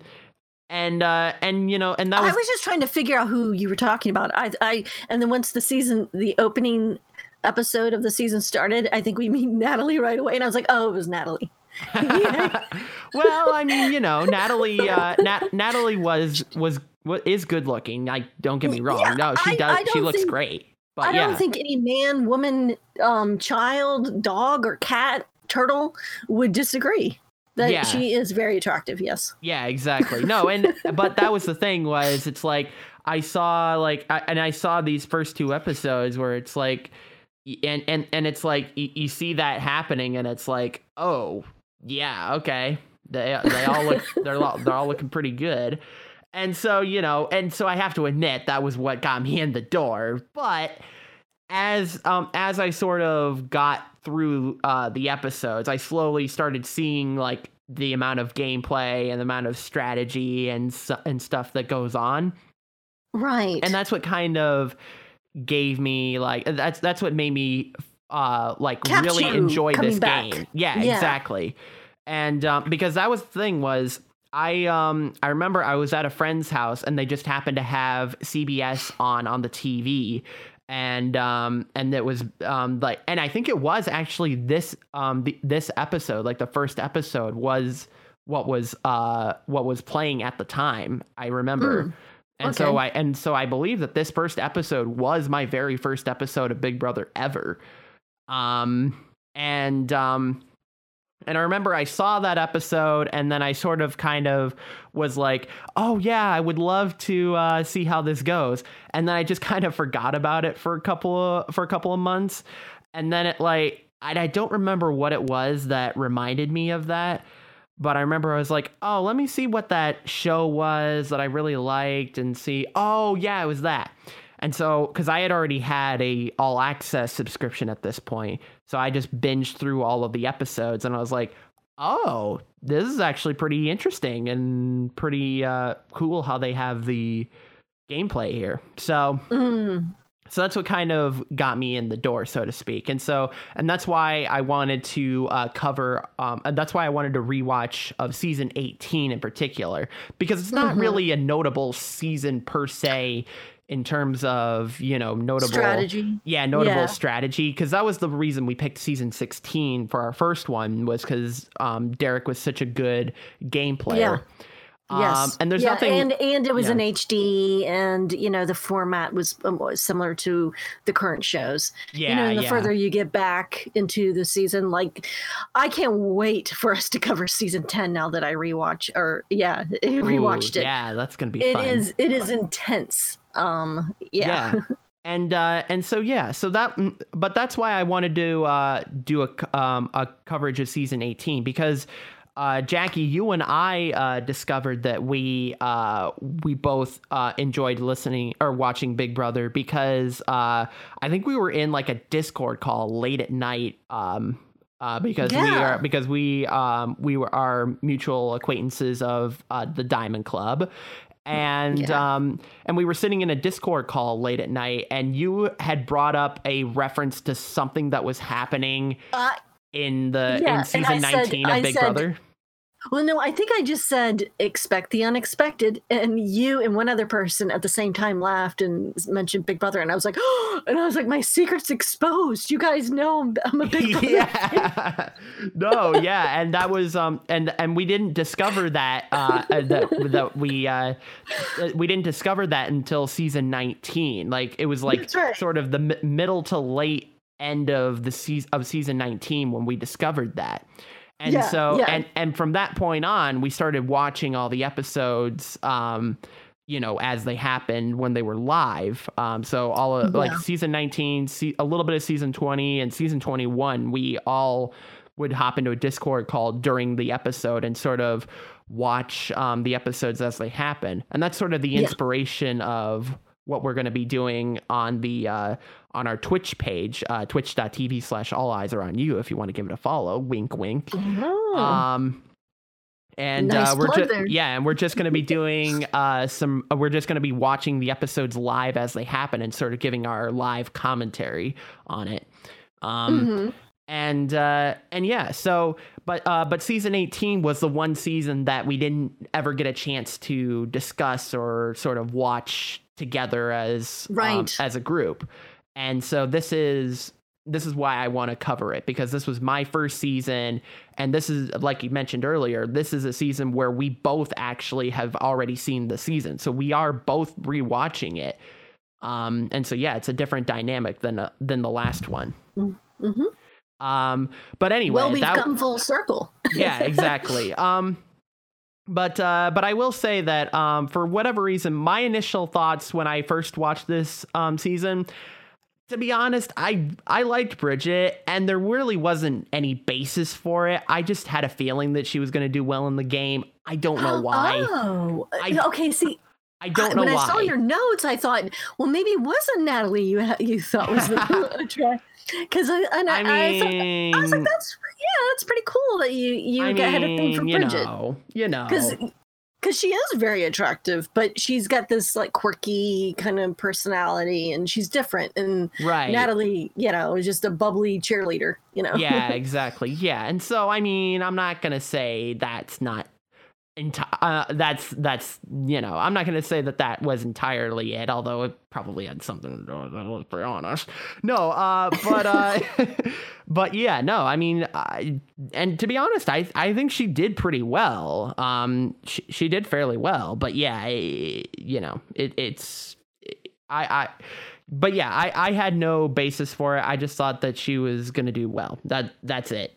and uh, and you know, and that I was was just trying to figure out who you were talking about. I, I, and then once the season, the opening episode of the season started, I think we meet Natalie right away, and I was like, oh, it was Natalie. well, I mean, you know, Natalie, uh, Nat- Natalie was was wa- is good looking. Like, don't get me wrong. Yeah, no, she I- does. I she looks think- great. But I yeah, don't think any man, woman, um, child, dog, or cat, turtle would disagree that Yeah. she is very attractive. Yes. Yeah, exactly. No, and but that was the thing was it's like I saw like I, and I saw these first two episodes where it's like and and and it's like you, you see that happening and it's like oh yeah okay they they all look they're all, they're all looking pretty good and so you know and so I have to admit that was what got me in the door but as um as I sort of got through uh the episodes, I slowly started seeing like the amount of gameplay and the amount of strategy and and stuff that goes on. Right. And that's what kind of gave me like that's that's what made me uh like Kept really enjoy this back. game. Yeah, Yeah. exactly. And um because that was the thing was I um I remember I was at a friend's house and they just happened to have CBS on on the TV and um and it was um like and I think it was actually this um the, this episode like the first episode was what was uh what was playing at the time I remember Mm, and so. I and so I believe that this first episode was my very first episode of Big Brother ever um and um and I remember I saw that episode, and then I sort of kind of was like, oh, yeah, I would love to uh, see how this goes. And then I just kind of forgot about it for a couple of, for a couple of months. And then it like, I, I don't remember what it was that reminded me of that. But I remember I was like, oh, let me see what that show was that I really liked and see. Oh, yeah, it was that. And so, because I had already had a all access subscription at this point, so I just binged through all of the episodes, and I was like, "Oh, this is actually pretty interesting and pretty uh, cool how they have the gameplay here." So, Mm. So that's what kind of got me in the door, so to speak. And so, and that's why I wanted to uh, cover, um, and that's why I wanted to rewatch of season 18 in particular, because it's not Mhm. really a notable season per se in terms of, you know, notable Strategy. Yeah, notable Yeah. strategy. Because that was the reason we picked season 16 for our first one, was because um, Derrick was such a good game player. Yes. Um, and there's Yeah, nothing. and and it was yeah. in HD, and you know the format was, um, similar to the current shows. Yeah, you know, Yeah, the yeah. further you get back into the season, like I can't wait for us to cover season ten now that I rewatch or yeah, rewatched Ooh, it. Yeah, that's gonna be It fun. is it is intense. Um, yeah. and uh and so yeah so that mm, but that's why i wanted to uh do a um a coverage of season 18 because uh, Jackie, you and I uh, discovered that we uh, we both uh, enjoyed listening or watching Big Brother because uh, I think we were in like a Discord call late at night um, uh, because we are because we um, we were our mutual acquaintances of uh, the Diamond Club, and um, and we were sitting in a Discord call late at night, and you had brought up a reference to something that was happening in the yeah, in season I said- nineteen of Big said- Brother. Well, no, I think I just said expect the unexpected, and you and one other person at the same time laughed and mentioned Big Brother, and I was like, oh, and I was like, my secret's exposed. You guys know I'm, I'm a Big Brother. yeah. no, yeah, and that was um and and we didn't discover that uh uh, that that we uh we didn't discover that until season 19. Like it was like right. sort of the mi- middle to late end of the season of season 19 when we discovered that. And Yeah, so yeah. and and from that point on, we started watching all the episodes um you know, as they happened when they were live. Um, so all of like season 19, se- a little bit of season 20 and season 21, we all would hop into a Discord call during the episode and sort of watch um, the episodes as they happen. And that's sort of the Yeah. inspiration of what we're going to be doing on the uh, on our Twitch page, uh, twitch.tv slash all eyes are on you if you want to give it a follow. Wink, wink. Um, and Nice uh, we're just yeah, and we're just going to be doing uh, some. uh, We're just going to be watching the episodes live as they happen and sort of giving our live commentary on it. Um, Mhm. and uh, and yeah, so but uh, but season eighteen was the one season that we didn't ever get a chance to discuss or sort of watch together as um, Right. as a group. And so this is this is why I want to cover it because this was my first season and this is like you mentioned earlier this is a season where we both actually have already seen the season so we are both rewatching it um and so yeah it's a different dynamic than uh, than the last one hmm um but anyway well, we've that- come full circle. yeah, exactly. Um, but uh, but I will say that um, for whatever reason, my initial thoughts when I first watched this um, season, to be honest, I I liked Bridgette, and there really wasn't any basis for it. I just had a feeling that she was going to do well in the game. I don't know why. Oh, I- okay. See, I don't I- know when why. I saw your notes, I thought, well, maybe it wasn't Natalie you you thought was the. Because I, I, I I, thought, I was like, that's yeah, that's pretty cool that you you I got had a thing for mean, you Bridgette. know, you know. Because she is very attractive, but she's got this like quirky kind of personality, and she's different. And Right. Natalie, you know, is just a bubbly cheerleader. You know. yeah, exactly. Yeah, and so I mean, I'm not gonna say that's not. Enti- uh, that's that's you know I'm not gonna say that that was entirely it although it probably had something to do with it let's be honest no uh but uh but yeah no I mean I, and to be honest I I think she did pretty well um she, she did fairly well but yeah I, you know it it's I I but yeah, I, I had no basis for it. I just thought that she was gonna do well. That that's it.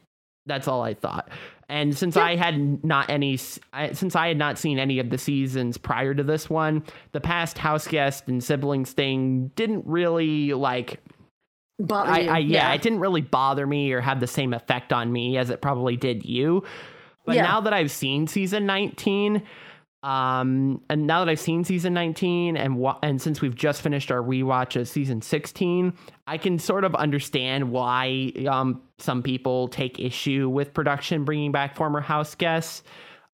That's all I thought. And since I had not any, I, since I had not seen any of the seasons prior to this one, the past house guest and siblings thing didn't really like. Bother I, I yeah, yeah. it didn't really bother me or have the same effect on me as it probably did you. But Yeah. now that I've seen season 19, Um, and now that I've seen season 19 and wa- and since we've just finished our rewatch of season 16, I can sort of understand why um some people take issue with production bringing back former house guests.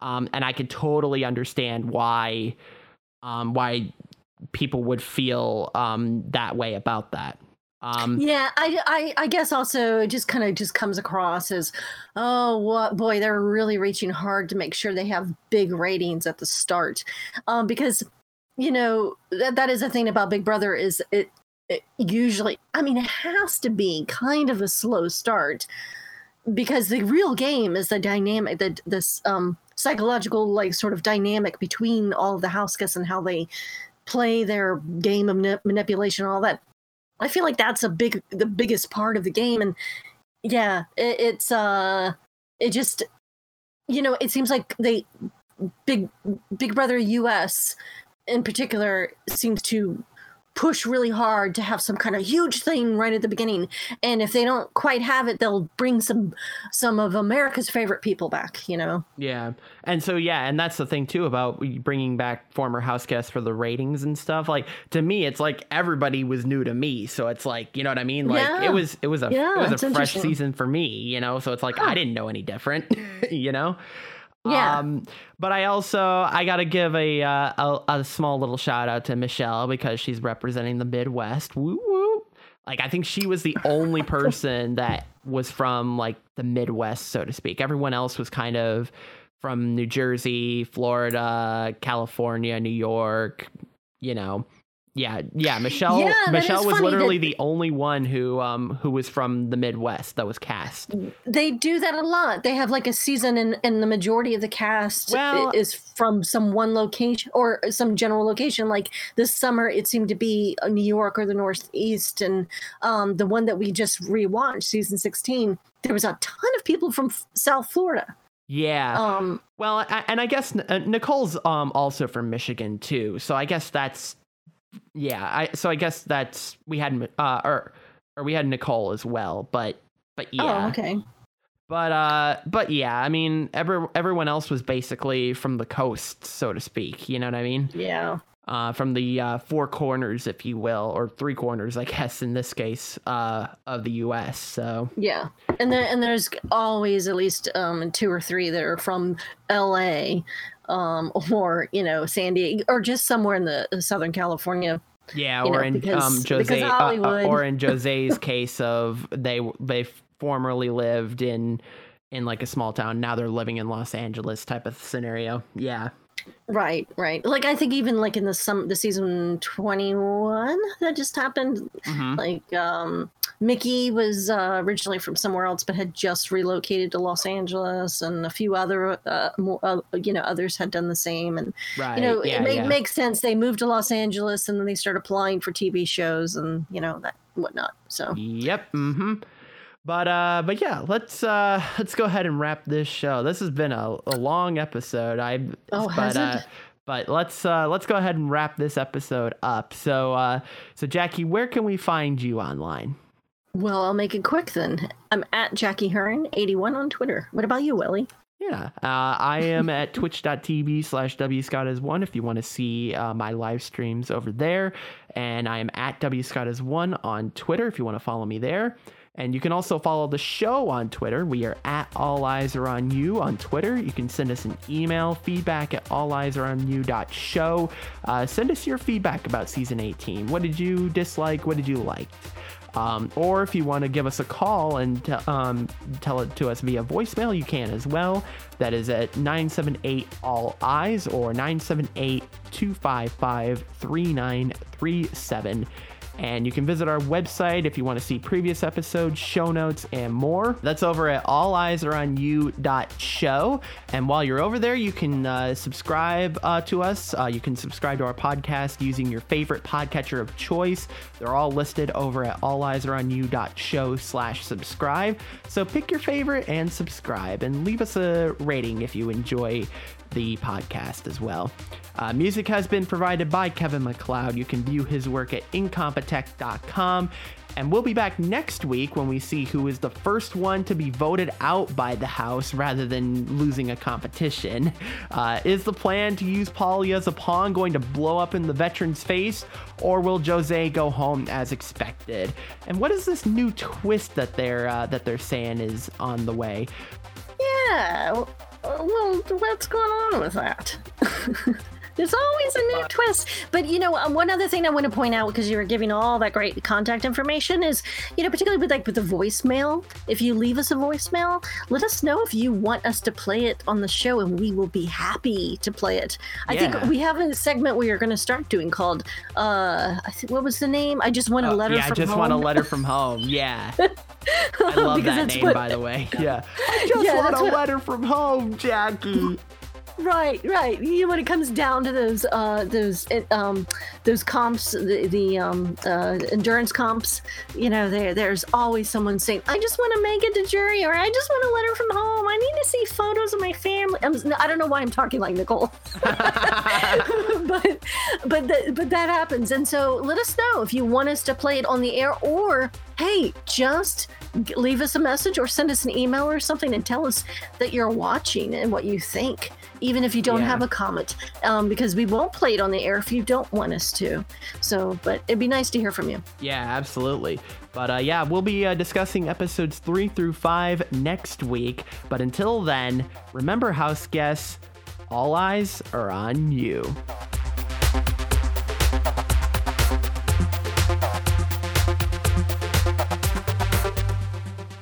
Um, and I can totally understand why um why people would feel um that way about that. Um, yeah, I, I, I guess also it just kind of just comes across as, oh, what boy, they're really reaching hard to make sure they have big ratings at the start, um, because you know that that is the thing about Big Brother is it usually, I mean, it has to be kind of a slow start because the real game is the dynamic, that this um psychological like sort of dynamic between all the house guests and how they play their game of manip- manipulation and all that I feel like that's a big, the biggest part of the game, and yeah, it, it's uh, it just, you know, it seems like they, big, Big Brother U.S. in particular seems to push really hard to have some kind of huge thing right at the beginning and if they don't quite have it they'll bring some some of america's favorite people back you know Yeah. And so, yeah, and that's the thing too about bringing back former house guests for the ratings and stuff. Like to me, it's like everybody was new to me. So it's like, you know what I mean? Like Yeah. it was, it was a, Yeah, it was a fresh season for me, you know? So it's like, I didn't know any different, you know? Yeah. Um, but I also I gotta give a, uh, a a small little shout out to Michelle because she's representing the Midwest. Woo woo. Like I think she was the only person that was from like the Midwest, so to speak. Everyone else was kind of from New Jersey, Florida, California, New York. You know, yeah, yeah. Michelle Yeah, Michelle was funny literally the only one who um who was from the Midwest that was cast. they do that a lot they have like a season and, and the majority of the cast Well- is from some one location or some general location like this summer it seemed to be uh, new york or the northeast and um, the one that we just rewatched season 16 there was a ton of people from south florida Yeah. um Well, I, and I guess uh, Nicole's um also from Michigan too, so I guess that's yeah. I so I guess that's we had uh or or we had Nicole as well, but but yeah. oh okay But uh but yeah, I mean every everyone else was basically from the coast, so to speak. You know what I mean? yeah Uh, from the uh, four corners, if you will, or three corners, I guess in this case, uh, of the U.S. So Yeah, and there and there's always at least um, two or three that are from L.A. Um, or you know San Diego or just somewhere in the uh, Southern California. Yeah, or know, in because- um, Jozea, uh, uh, or in Jozea's case of they they formerly lived in in like a small town. Now they're living in Los Angeles type of scenario. Yeah, Right, right. Like I think even like in the some the season twenty one that just happened. Mhm. Like um, Mickey was uh, originally from somewhere else, but had just relocated to Los Angeles, and a few other uh, more, uh, you know others had done the same. And right. you know yeah, it yeah. makes sense. They moved to Los Angeles, and then they started applying for TV shows and you know that whatnot. So Yep. Mm-hmm. But uh, but yeah, let's uh, let's go ahead and wrap this show. This has been a, a long episode. I Oh, but has it? uh, but let's uh, let's go ahead and wrap this episode up. So uh, so Jackie, where can we find you online? well, I'll make it quick then. I'm at Jackie Hearn eighty one on Twitter. What about you, Willie? Yeah, uh, I am at twitch.tv slash wscottis1 if you want to see uh, my live streams over there. And I am at wscottis1 on Twitter if you want to follow me there. And you can also follow the show on Twitter. We are at All Eyes Are On You on Twitter. You can send us an email, feedback at alleyesaronyou.show. Uh, send us your feedback about season 18. What did you dislike? What did you like? Um, or if you want to give us a call and t- um, tell it to us via voicemail, you can as well. That is at 978 All Eyes or 978 255 3937. And you can visit our website if you want to see previous episodes, show notes, and more. That's over at alleyesaronyou.show. And while you're over there, you can uh, subscribe uh, to us. Uh, you can subscribe to our podcast using your favorite podcatcher of choice. They're all listed over at alleyesaronyou.show slash subscribe. So pick your favorite and subscribe and leave us a rating if you enjoy the podcast as well. Uh, music has been provided by Kevin MacLeod. You can view his work at incompetech.com. And we'll be back next week when we see who is the first one to be voted out by the House rather than losing a competition. Uh, is the plan to use Paulie as a pawn going to blow up in the veteran's face, or will Jozea go home as expected? And what is this new twist that they're uh, that they're saying is on the way? Yeah. Uh, well, what's going on with that? There's always a new twist. But you know, um, one other thing I want to point out because you were giving all that great contact information is, you know, particularly with like with the voicemail. If you leave us a voicemail, let us know if you want us to play it on the show, and we will be happy to play it. I Yeah. think we have a segment we are going to start doing called, uh, I think what was the name? I just want a letter Oh, yeah, from I just home. want a letter from home. Yeah. I love that name, what- by the way. Yeah. I just Yeah, want a what- letter from home, Jackie. Right, right. You know, when it comes down to those, uh, those, um, those comps, the, the um, uh, endurance comps, you know, there, there's always someone saying, "I just want to make it to jury," or "I just want a letter from home. I need to see photos of my family." I'm, I don't know why I'm talking like Nicole, but, but, that, but that happens, and so let us know if you want us to play it on the air, or hey, just leave us a message or send us an email or something and tell us that you're watching and what you think, even if you don't Yeah. have a comment, um, because we won't play it on the air if you don't want us to. So, but it'd be nice to hear from you. Yeah, absolutely. But uh, yeah, we'll be uh, discussing episodes three through five next week. But until then, remember, house guests, all eyes are on you.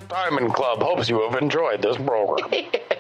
Diamond Club hopes you have enjoyed this program.